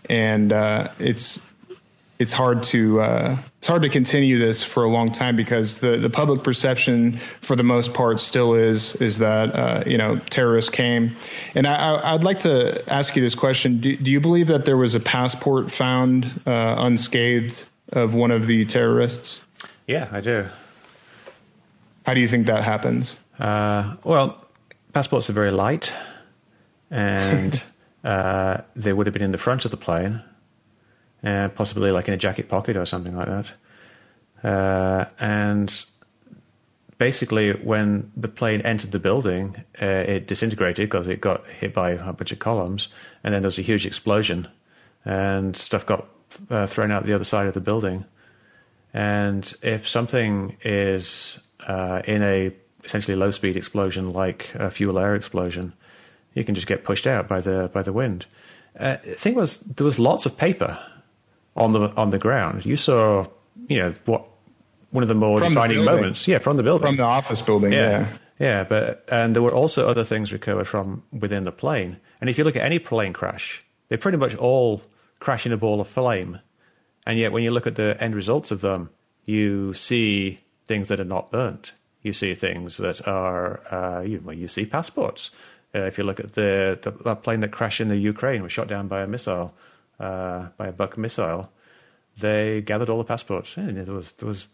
and uh, it's it's hard to uh, it's hard to continue this for a long time because the, the public perception for the most part still is is that uh, you know terrorists came and I, would like to ask you this question do, do, you believe that there was a passport found uh, unscathed of one of the terrorists Yeah, I do. How do you think that happens? Uh, well, passports are very light, and uh, they would have been in the front of the plane, and possibly like in a jacket pocket or something like that. Uh, and basically, when the plane entered the building, uh, it disintegrated because it got hit by a bunch of columns, and then there was a huge explosion, and stuff got uh, thrown out the other side of the building. And if something is uh, in a essentially low speed explosion like a fuel air explosion, you can just get pushed out by the by the wind. Uh, the thing was, there was lots of paper on the on the ground. You saw, you know, what one of the more From defining moments, yeah, from the building, From the office building, yeah. yeah. yeah, But and there were also other things recovered from within the plane. And if you look at any plane crash, they pretty much all crash in a ball of flame. And yet, when you look at the end results of them, you see things that are not burnt. You see things that are, uh, you, well, you see passports. Uh, if you look at the, the that plane that crashed in the Ukraine, was shot down by a missile, uh, by a Buk missile, they gathered all the passports. And there was there was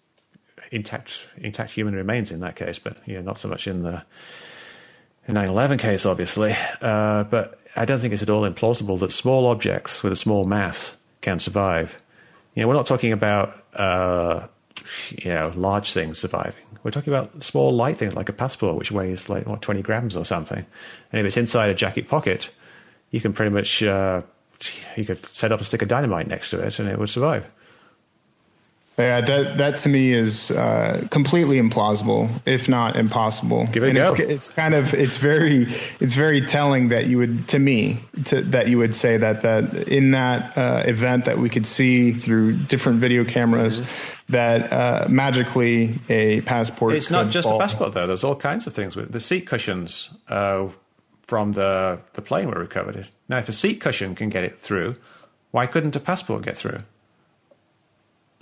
intact intact human remains in that case, but you know, not so much in the 9/11 case, obviously. Uh, but I don't think it's at all implausible that small objects with a small mass can survive. You know, we're not talking about uh, you know large things surviving. We're talking about small light things like a passport, which weighs like what 20 grams or something. And if it's inside a jacket pocket, you can pretty much uh, you could set up a stick of dynamite next to it, and it would survive. Yeah, that that to me is uh, completely implausible, if not impossible. Give it a and go. It's, it's kind of it's very it's very telling that you would to me to, that you would say that that in that uh, event that we could see through different video cameras that uh, magically a passport. It's not just fall. a passport, though. There's all kinds of things. With the seat cushions uh, from the the plane were recovered. It. Now, if a seat cushion can get it through, why couldn't a passport get through?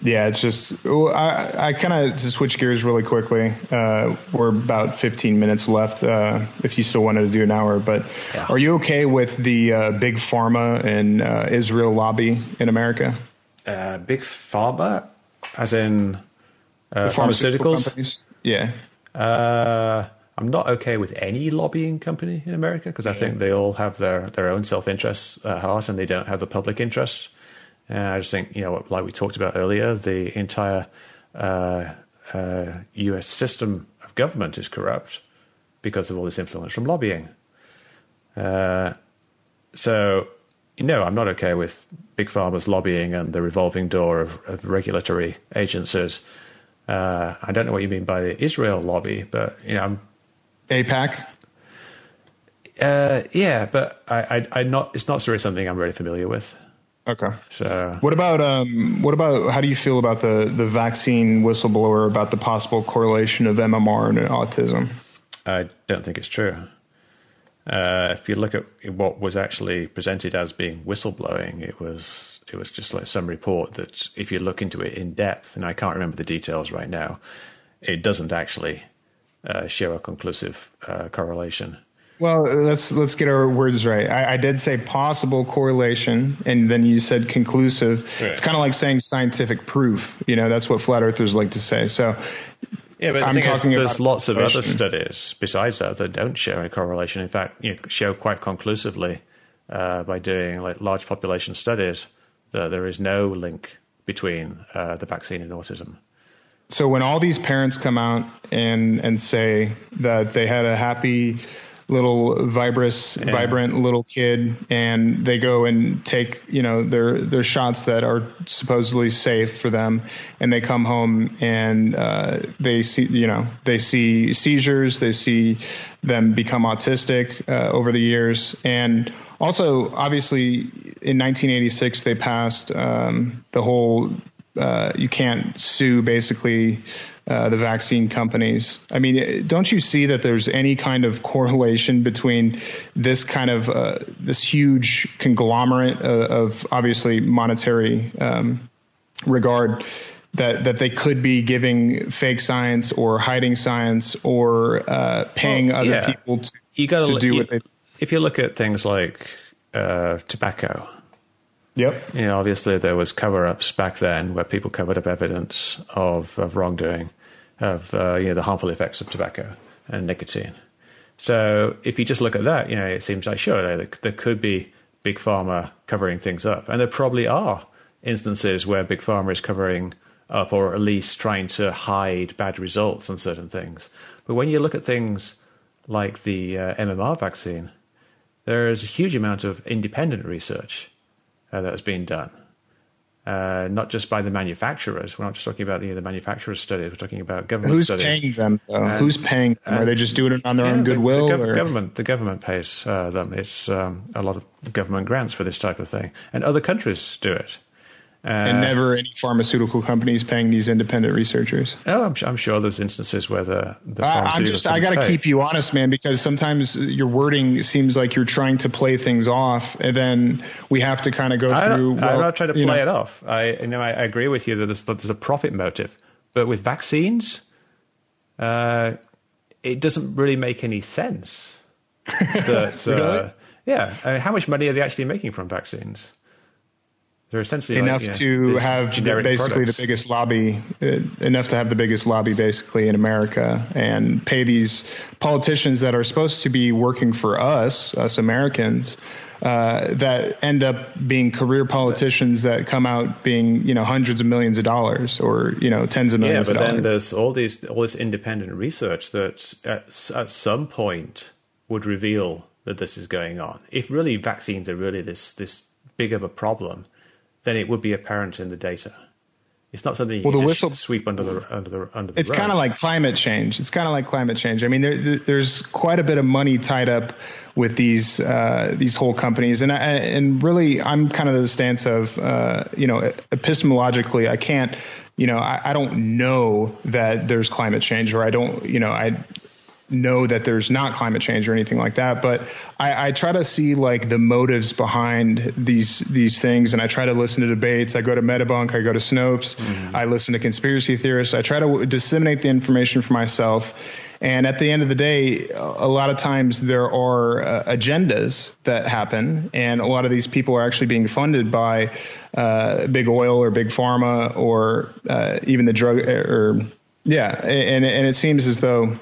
Yeah, it's just I, I kind of to switch gears really quickly. Uh, we're about 15 minutes left. Uh, if you still wanted to do an hour, but Yeah. are you okay with the uh, big pharma and uh, Israel lobby in America? Uh, big pharma, as in uh, pharmaceuticals. companies? Yeah. Uh, I'm not okay with any lobbying company in America because I think they all have their, their own self interests at heart and they don't have the public interest. And I just think, you know, like we talked about earlier, the entire uh, uh, US system of government is corrupt because of all this influence from lobbying. Uh, so, no, I'm not okay with big pharma's lobbying and the revolving door of, of regulatory agencies. Uh, I don't know what you mean by the Israel lobby, but you know, I'm, AIPAC. uh, yeah, but I, I, I not. It's not really something I'm really familiar with. Okay. So What about um, what about how do you feel about the the vaccine whistleblower about the possible correlation of MMR and autism? I don't think it's true. Uh, if you look at what was actually presented as being whistleblowing, it was it was just like some report that, if you look into it in depth, and I can't remember the details right now, it doesn't actually uh, show a conclusive uh, correlation. Well, let's let's get our words right. I, I did say possible correlation, and then you said conclusive. Right. It's kind of like saying scientific proof. You know, that's what flat earthers like to say. So, Yeah, but I'm thing is, talking there's about lots of other studies besides that that don't show a correlation. In fact, you show quite conclusively uh, by doing like large population studies that there is no link between uh, the vaccine and autism. So when all these parents come out and and say that they had a happy little vibrous vibrant little kid and they go and take you know their their shots that are supposedly safe for them and they come home and uh, they see you know they see seizures they see them become autistic uh, over the years. And also obviously in 1986 they passed um, the whole uh, you can't sue basically uh, the vaccine companies. I mean, don't you see that there's any kind of correlation between this kind of uh, this huge conglomerate of, of obviously monetary um, regard that that they could be giving fake science or hiding science or uh, paying Well, other yeah. people to, You got to do what they If you look at things like uh, tobacco, Yep. You know, obviously there was cover-ups back then where people covered up evidence of, of wrongdoing, of uh, you know the harmful effects of tobacco and nicotine. So if you just look at that, you know, it seems like sure there, there could be big pharma covering things up, and there probably are instances where big pharma is covering up or at least trying to hide bad results on certain things. But when you look at things like the uh, MMR vaccine, there is a huge amount of independent research uh, that has been done. Uh, not just by the manufacturers. We're not just talking about the, the manufacturers' studies. We're talking about government Who's studies. paying them? And, Who's paying them? Are they just doing it on their yeah, own goodwill? The, the, gov- government, the government pays uh, them. It's um, a lot of government grants for this type of thing, and other countries do it. Uh, and never any pharmaceutical companies paying these independent researchers. Oh, I'm, I'm sure there's instances where the, the I'm just I got to keep you honest, man, because sometimes your wording seems like you're trying to play things off, and then we have to kind of go I through. Well, I'm not trying to play know. it off. I you know I, I, agree with you that there's, that there's a profit motive, but with vaccines, uh, it doesn't really make any sense. that, really? uh, yeah, I mean, how much money are they actually making from vaccines? They're essentially enough like, to know, have basically products. the biggest lobby, uh, enough to have the biggest lobby basically in America, and pay these politicians that are supposed to be working for us, us Americans, uh, that end up being career politicians that come out being you know hundreds of millions of dollars or you know tens of millions. Yeah, but of then dollars. there's all these all this independent research that at, at some point would reveal that this is going on. If really vaccines are really this this big of a problem then it would be apparent in the data. It's not something you well, can the just whistle, sweep under the under the under the. It's kind of like climate change. It's kind of like climate change. I mean, there, there's quite a bit of money tied up with these uh, these whole companies, and I, and really, I'm kind of the stance of uh, you know epistemologically, I can't. You know, I, I don't know that there's climate change, or I don't, you know, I know that there's not climate change or anything like that, but I, I, try to see like the motives behind these these things, and I try to listen to debates. I go to Metabunk, I go to Snopes, mm-hmm. I listen to conspiracy theorists. I try to disseminate the information for myself. And at the end of the day, a lot of times there are uh, agendas that happen, and a lot of these people are actually being funded by uh, big oil or big pharma or uh, even the drug or yeah, and and it seems as though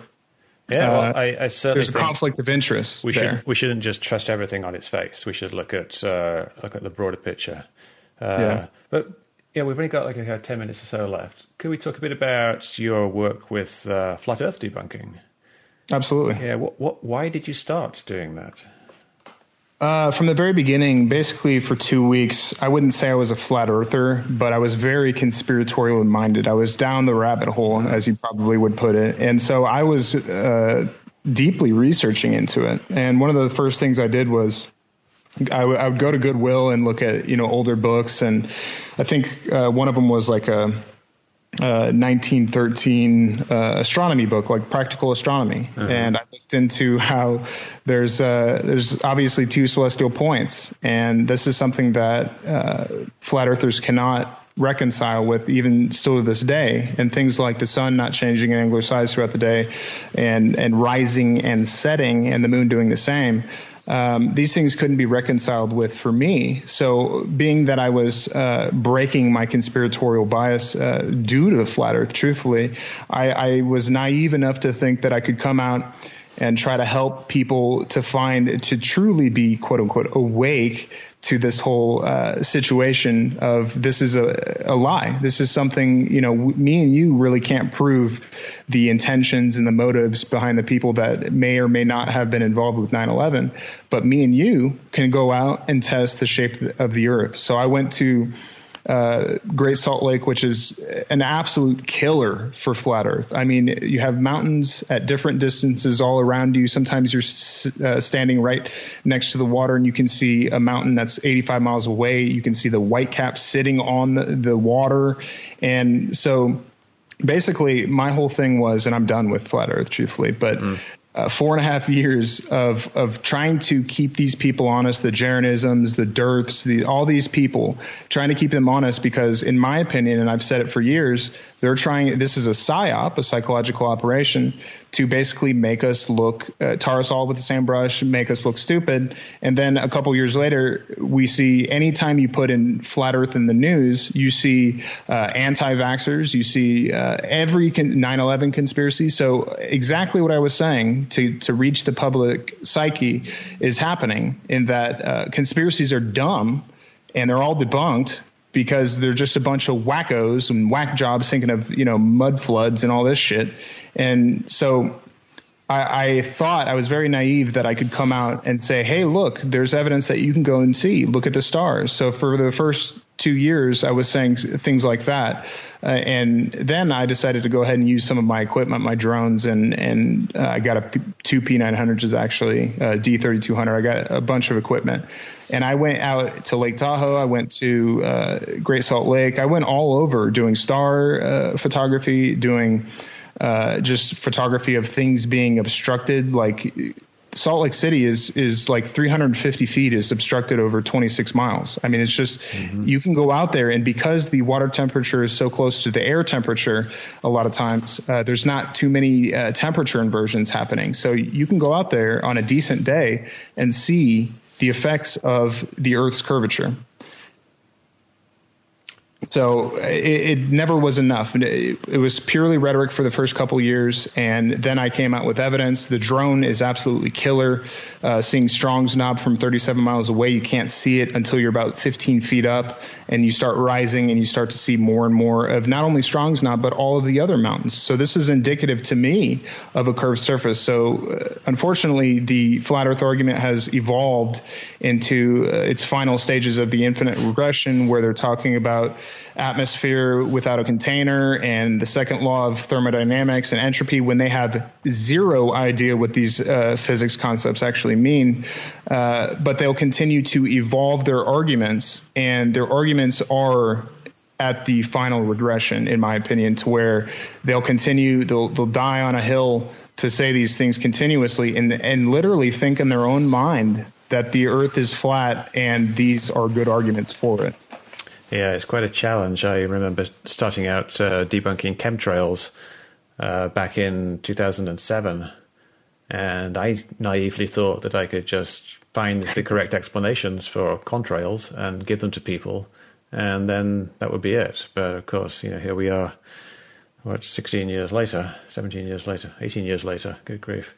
yeah, well, I, I certainly there's a conflict of interest. We there. should we shouldn't just trust everything on its face. We should look at uh, look at the broader picture. Uh, yeah. But yeah, we've only got like uh, ten minutes or so left. Could we talk a bit about your work with uh, flat Earth debunking? Absolutely. Yeah. What, what? Why did you start doing that? Uh, from the very beginning, basically for two weeks, I wouldn't say I was a flat earther, but I was very conspiratorial minded. I was down the rabbit hole, as you probably would put it. And so I was uh, deeply researching into it. And one of the first things I did was I, w- I would go to Goodwill and look at, you know, older books. And I think uh, one of them was like a, uh, 1913 uh, astronomy book, like practical astronomy, Uh-huh. and I looked into how there's uh, there's obviously two celestial points, and this is something that uh, flat earthers cannot reconcile with even still to this day. And things like the sun not changing in angular size throughout the day and and rising and setting and the moon doing the same um, these things couldn't be reconciled with for me. So, being that I was uh, breaking my conspiratorial bias uh, due to the flat Earth, truthfully, I, I was naive enough to think that I could come out and try to help people to find to truly be quote unquote awake to this whole uh, situation of this is a, a lie. This is something you know me and you really can't prove the intentions and the motives behind the people that may or may not have been involved with 9/11, but me and you can go out and test the shape of the Earth. So I went to uh, Great Salt Lake, which is an absolute killer for flat Earth. I mean, you have mountains at different distances all around you. Sometimes you're uh, standing right next to the water and you can see a mountain that's 85 miles away. You can see the white cap sitting on the, the water. And so basically, my whole thing was, and I'm done with flat Earth, truthfully, but. Mm uh, four and a half years of of trying to keep these people honest, the Jeranisms, the Dearths, the, all these people, trying to keep them honest because, in my opinion, and I've said it for years, they're trying. This is a psyop, a psychological operation, to basically make us look, uh, tar us all with the same brush, make us look stupid. And then a couple years later, we see anytime you put in flat Earth in the news, you see uh, anti-vaxxers, you see uh, every 9/11 conspiracy. So exactly what I was saying to to reach the public psyche is happening in that uh, conspiracies are dumb and they're all debunked because they're just a bunch of wackos and whack jobs thinking of you know mud floods and all this shit. And so I, I, thought I was very naive that I could come out and say, "Hey, look, there's evidence that you can go and see. Look at the stars." So for the first two years, I was saying things like that, uh, and then I decided to go ahead and use some of my equipment, my drones, and and uh, I got a P- two P900s actually, uh, D3200. I got a bunch of equipment, and I went out to Lake Tahoe. I went to uh, Great Salt Lake. I went all over doing star uh, photography, doing uh, just photography of things being obstructed, like Salt Lake City is is like 350 feet is obstructed over 26 miles. I mean, it's just mm-hmm. you can go out there, and because the water temperature is so close to the air temperature, a lot of times uh, there's not too many uh, temperature inversions happening. So you can go out there on a decent day and see the effects of the Earth's curvature. So it, it, never was enough. It, was purely rhetoric for the first couple years, and then I came out with evidence. The drone is absolutely killer. Uh, seeing Strong's Knob from 37 miles away, you can't see it until you're about 15 feet up, and you start rising, and you start to see more and more of not only Strong's Knob but all of the other mountains. So this is indicative to me of a curved surface. So uh, unfortunately, the flat Earth argument has evolved into uh, its final stages of the infinite regression, where they're talking about atmosphere without a container and the second law of thermodynamics and entropy when they have zero idea what these uh, physics concepts actually mean. Uh, but they'll continue to evolve their arguments, and their arguments are at the final regression, in my opinion, to where they'll continue, they'll, they'll die on a hill to say these things continuously and, and literally think in their own mind that the earth is flat and these are good arguments for it. Yeah, it's quite a challenge. I remember starting out uh, debunking chemtrails uh, back in 2007, and I naively thought that I could just find the correct explanations for contrails and give them to people, and then that would be it. But of course, you know, here we are. What, 16 years later, 17 years later, 18 years later. Good grief.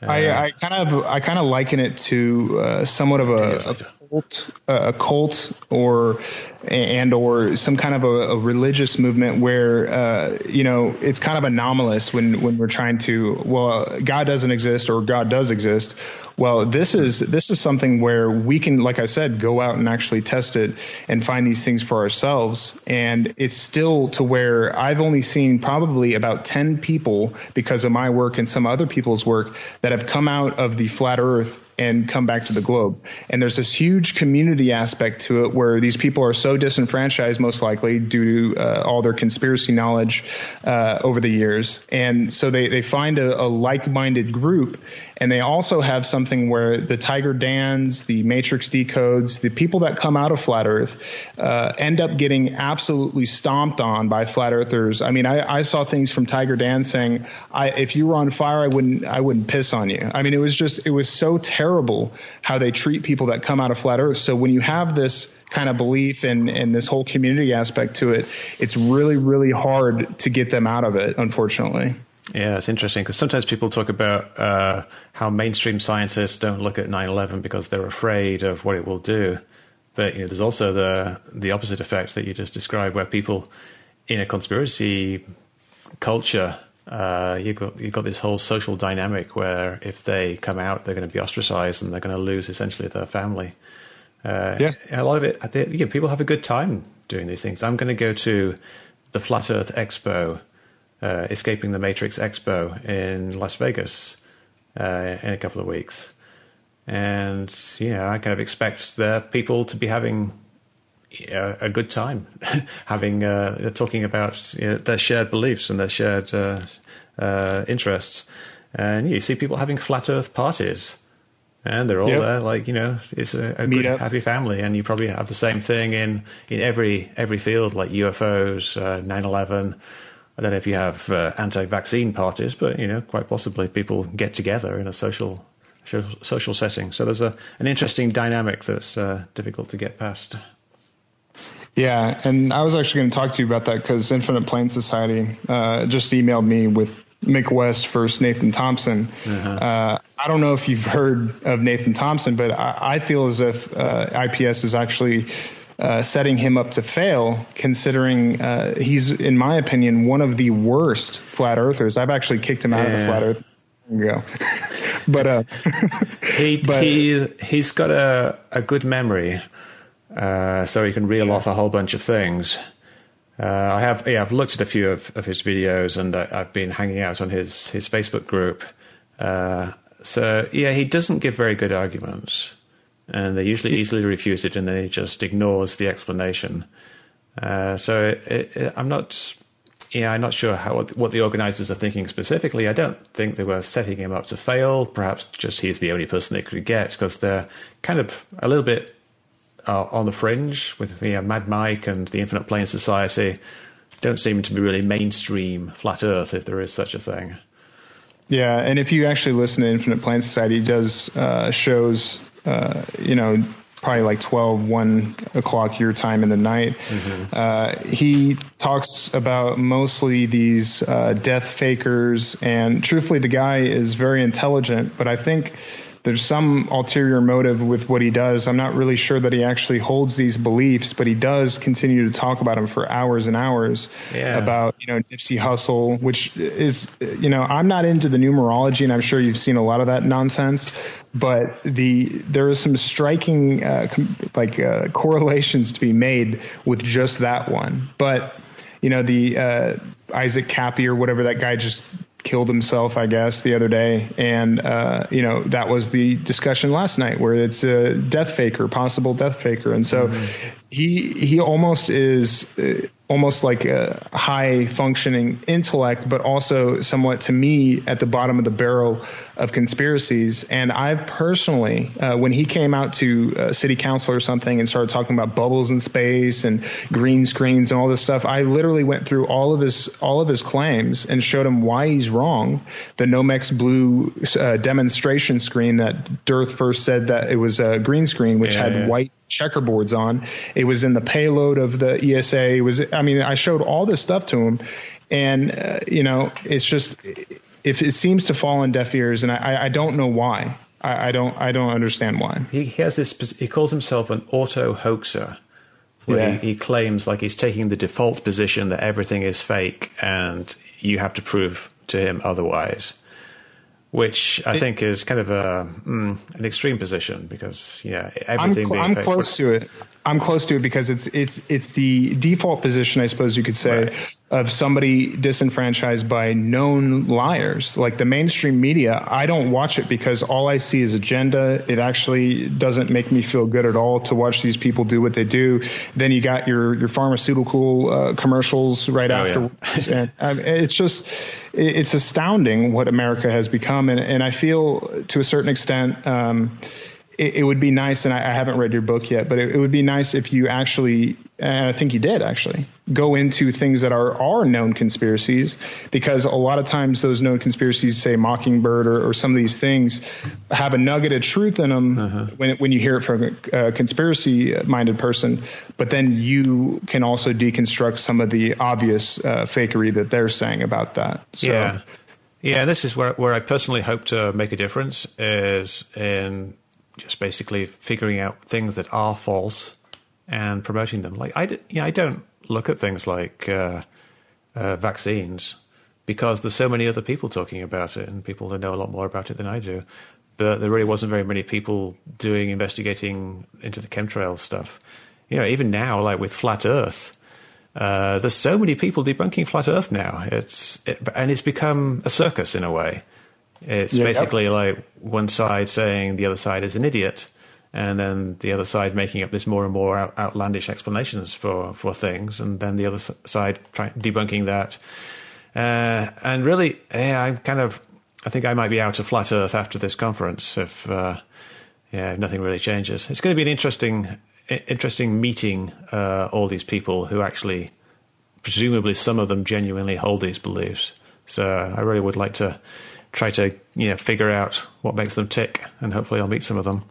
Uh, I, I, kind of I kind of liken it to uh, somewhat of a, a cult, a cult, or and or some kind of a, a religious movement where uh, you know it's kind of anomalous when when we're trying to well God doesn't exist or God does exist. Well, this is this is something where we can, like I said, go out and actually test it and find these things for ourselves. And it's still to where I've only seen probably about ten people because of my work and some other people's work that have come out of the flat Earth and come back to the globe. And there's this huge community aspect to it where these people are so disenfranchised, most likely due to uh, all their conspiracy knowledge uh, over the years. And so they, they find a, a like minded group. And they also have something where the Tiger Dans, the Matrix decodes, the people that come out of Flat Earth uh, end up getting absolutely stomped on by Flat Earthers. I mean, I, I saw things from Tiger Dan saying, "If you were on fire, I wouldn't, I wouldn't piss on you." I mean, it was just, it was so terrible terrible how they treat people that come out of flat Earth. So when you have this kind of belief and, this whole community aspect to it, it's really, really hard to get them out of it, unfortunately. Yeah, it's interesting because sometimes people talk about uh, how mainstream scientists don't look at 9/11 because they're afraid of what it will do. But you know, there's also the the opposite effect that you just described, where people in a conspiracy culture uh, you've got you've got this whole social dynamic where if they come out, they're going to be ostracized and they're going to lose essentially their family. Uh, yeah, a lot of it. They, you know, people have a good time doing these things. I'm going to go to the Flat Earth Expo, uh, Escaping the Matrix Expo in Las Vegas uh, in a couple of weeks, and you know, I kind of expect the people to be having a good time having uh, talking about you know, their shared beliefs and their shared uh, uh, interests. And you see people having flat Earth parties, and they're all yep. there, like you know, it's a, a good, up. happy family. And you probably have the same thing in in every every field, like UFOs, uh, nine eleven. I don't know if you have uh, anti-vaccine parties, but you know, quite possibly people get together in a social social setting. So there's a an interesting dynamic that's uh, difficult to get past. Yeah, and I was actually going to talk to you about that because Infinite Plane Society uh, just emailed me with Mick West versus Nathan Thompson. Uh-huh. Uh, I don't know if you've heard of Nathan Thompson, but I, I feel as if uh, IPS is actually uh, setting him up to fail, considering uh, he's, in my opinion, one of the worst flat earthers. I've actually kicked him out yeah. of the flat earth. Go, but uh, he but, he he's got a a good memory, uh, so he can reel off a whole bunch of things. Uh, I have yeah, I've looked at a few of, of his videos, and I, have been hanging out on his his Facebook group. Uh, so yeah, he doesn't give very good arguments and they're usually easily refuted, and then he just ignores the explanation. Uh, so it, it, I'm not, yeah, I'm not sure how what the organisers are thinking specifically. I don't think they were setting him up to fail. Perhaps just he's the only person they could get because they're kind of a little bit uh, on the fringe with you know, Mad Mike and the Infinite Plane Society. Don't seem to be really mainstream flat Earth, if there is such a thing. Yeah, and if you actually listen to Infinite Plane Society, he does uh, shows uh, you know, probably like 12, 1 o'clock your time in the night. Mm-hmm. Uh, he talks about mostly these uh, death fakers, and truthfully, the guy is very intelligent, but I think there's some ulterior motive with what he does. I'm not really sure that he actually holds these beliefs, but he does continue to talk about them for hours and hours yeah. about, you know, Nipsey Hussle, which is, you know, I'm not into the numerology and I'm sure you've seen a lot of that nonsense, but the, there is some striking, uh, com- like, uh, correlations to be made with just that one. But, you know, the, uh, Isaac Kappy or whatever that guy just killed himself, I guess, the other day, and uh, you know that was the discussion last night, where it's a death faker, possible death faker, and so mm-hmm. he he almost is uh, almost like a high functioning intellect, but also somewhat to me at the bottom of the barrel of conspiracies. And I've personally, uh, when he came out to uh, city council or something and started talking about bubbles in space and green screens and all this stuff, I literally went through all of his all of his claims and showed him why he's wrong. The Nomex blue uh, demonstration screen that Dearth first said that it was a green screen, which yeah, had yeah. white checkerboards on. It was in the payload of the ESA. It was, I mean, I showed all this stuff to him, and uh, you know, it's just if it seems to fall on deaf ears, and I, I don't know why. I, I don't, I don't understand why. He has this. He calls himself an auto hoaxer. Where yeah. he, he claims like he's taking the default position that everything is fake, and you have to prove to him otherwise which I it, think is kind of a mm, an extreme position because yeah, everything. I'm, cl- I'm close to it. I'm close to it because it's it's it's the default position, I suppose you could say, right. of somebody disenfranchised by known liars. Like the mainstream media, I don't watch it because all I see is agenda. It actually doesn't make me feel good at all to watch these people do what they do. Then you got your your pharmaceutical uh, commercials right oh, afterwards, yeah. and um, it's just it's astounding what America has become, and, and I feel to a certain extent. Um, it, it, would be nice, and I, I, haven't read your book yet, but it, it, would be nice if you actually, and I think you did actually, go into things that are are known conspiracies, because a lot of times those known conspiracies, say Mockingbird or, or some of these things, have a nugget of truth in them uh-huh. when when you hear it from a, a conspiracy minded person, but then you can also deconstruct some of the obvious uh, fakery that they're saying about that. So, yeah. Yeah, this is where where I personally hope to make a difference is in just basically figuring out things that are false and promoting them. Like I, you know, I don't look at things like uh, uh, vaccines because there's so many other people talking about it and people that know a lot more about it than I do. But there really wasn't very many people doing investigating into the chemtrail stuff. You know, even now, like with flat Earth, uh, there's so many people debunking flat Earth now. It's it, and it's become a circus in a way. It's yeah, basically yep. like one side saying the other side is an idiot, and then the other side making up this more and more out, outlandish explanations for, for things, and then the other side trying debunking that. Uh, and really, yeah, I'm kind of, I think I might be out of flat Earth after this conference if, uh, yeah, if nothing really changes. It's going to be an interesting, interesting meeting uh, all these people who actually presumably some of them genuinely hold these beliefs. So I really would like to try to you know figure out what makes them tick, and hopefully I'll meet some of them.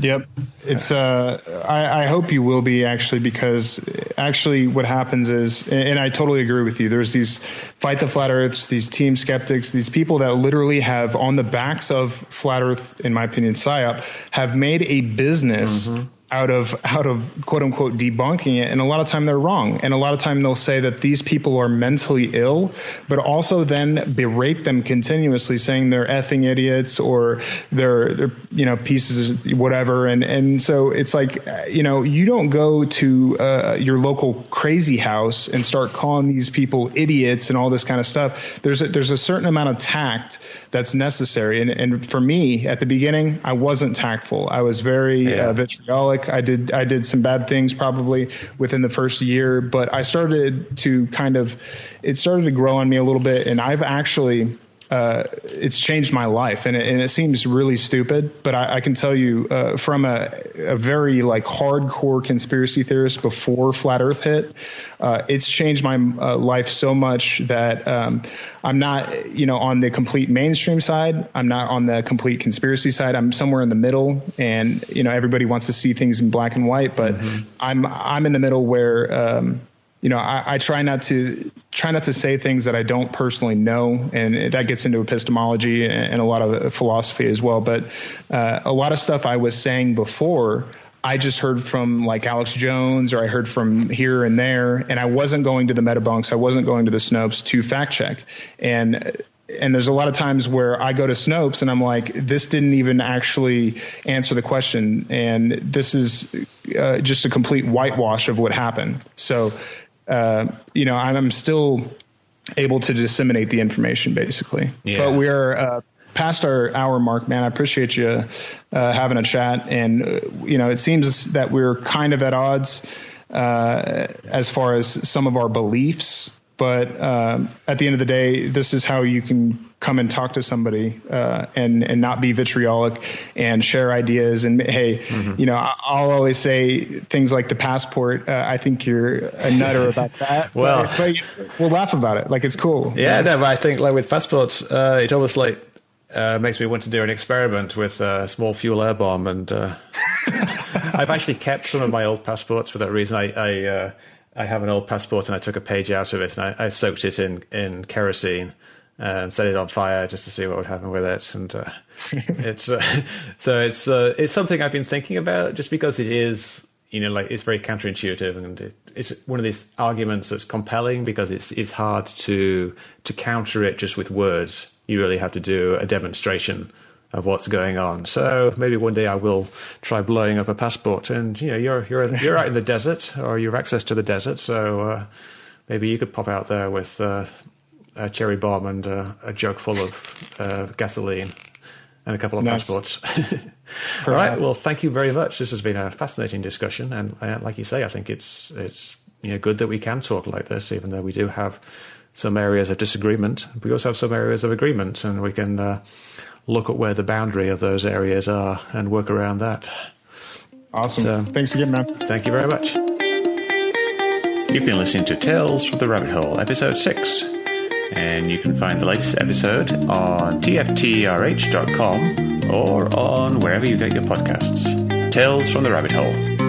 Yep, it's. Uh, I, I, hope you will be actually because actually what happens is, and I totally agree with you. There's these fight the flat Earths, these team skeptics, these people that literally have on the backs of flat Earth, in my opinion, psyop, have made a business. Mm-hmm out of out of quote unquote debunking it. And a lot of time they're wrong. And a lot of time they'll say that these people are mentally ill but also then berate them continuously saying they're effing idiots or they're they're you know pieces whatever. And and so it's like you know you don't go to uh, your local crazy house and start calling these people idiots and all this kind of stuff. There's a, there's a certain amount of tact that's necessary. And and for me at the beginning I wasn't tactful. I was very yeah. uh, vitriolic I did I did some bad things probably within the first year, but I started to kind of it started to grow on me a little bit, and I've actually uh, it's changed my life, and it, and it, seems really stupid, but I, I can tell you uh, from a, a, very like hardcore conspiracy theorist before flat Earth hit, uh, it's changed my uh, life so much that um, I'm not, you know, on the complete mainstream side. I'm not on the complete conspiracy side. I'm somewhere in the middle, and you know, everybody wants to see things in black and white, but mm-hmm. I'm I'm in the middle where. Um, you know, I, I, try not to try not to say things that I don't personally know, and that gets into epistemology and, and a lot of philosophy as well. But uh, a lot of stuff I was saying before, I just heard from like Alex Jones, or I heard from here and there, and I wasn't going to the Metabunks, I wasn't going to the Snopes to fact check, and and there's a lot of times where I go to Snopes and I'm like, this didn't even actually answer the question, and this is uh, just a complete whitewash of what happened. So uh, you know, I'm still able to disseminate the information basically. Yeah. But we're uh, past our hour mark, man. I appreciate you uh, having a chat, and uh, you know, it seems that we're kind of at odds uh, as far as some of our beliefs. But um, at the end of the day, this is how you can come and talk to somebody uh, and and not be vitriolic and share ideas. And hey, mm-hmm. you know, I'll always say things like the passport. Uh, I think you're a nutter about that. well, but, but we'll laugh about it. Like it's cool. Yeah, no, but I think like with passports, uh, it almost like uh, makes me want to do an experiment with a small fuel air bomb, and uh, I've actually kept some of my old passports for that reason. I I, uh, I, have an old passport, and I took a page out of it, and I, I soaked it in in kerosene and set it on fire just to see what would happen with it. And uh, it's uh, so it's uh, it's something I've been thinking about, just because it is you know like it's very counterintuitive and it, it's one of these arguments that's compelling because it's it's hard to to counter it just with words you really have to do a demonstration of what's going on. So maybe one day I will try blowing up a passport. And you know, you're you're you're out in the desert, or you have access to the desert, so uh, maybe you could pop out there with uh, a cherry bomb and uh, a jug full of uh, gasoline and a couple of nice. passports. All right. Well, thank you very much. This has been a fascinating discussion, and uh, like you say, I think it's it's you know good that we can talk like this, even though we do have some areas of disagreement. We also have some areas of agreement, and we can uh, look at where the boundary of those areas are and work around that. Awesome. So, Thanks again, man. Thank you very much. You've been listening to Tales from the Rabbit Hole, episode 6. And you can find the latest episode on tftrh.com or on wherever you get your podcasts. Tales from the Rabbit Hole.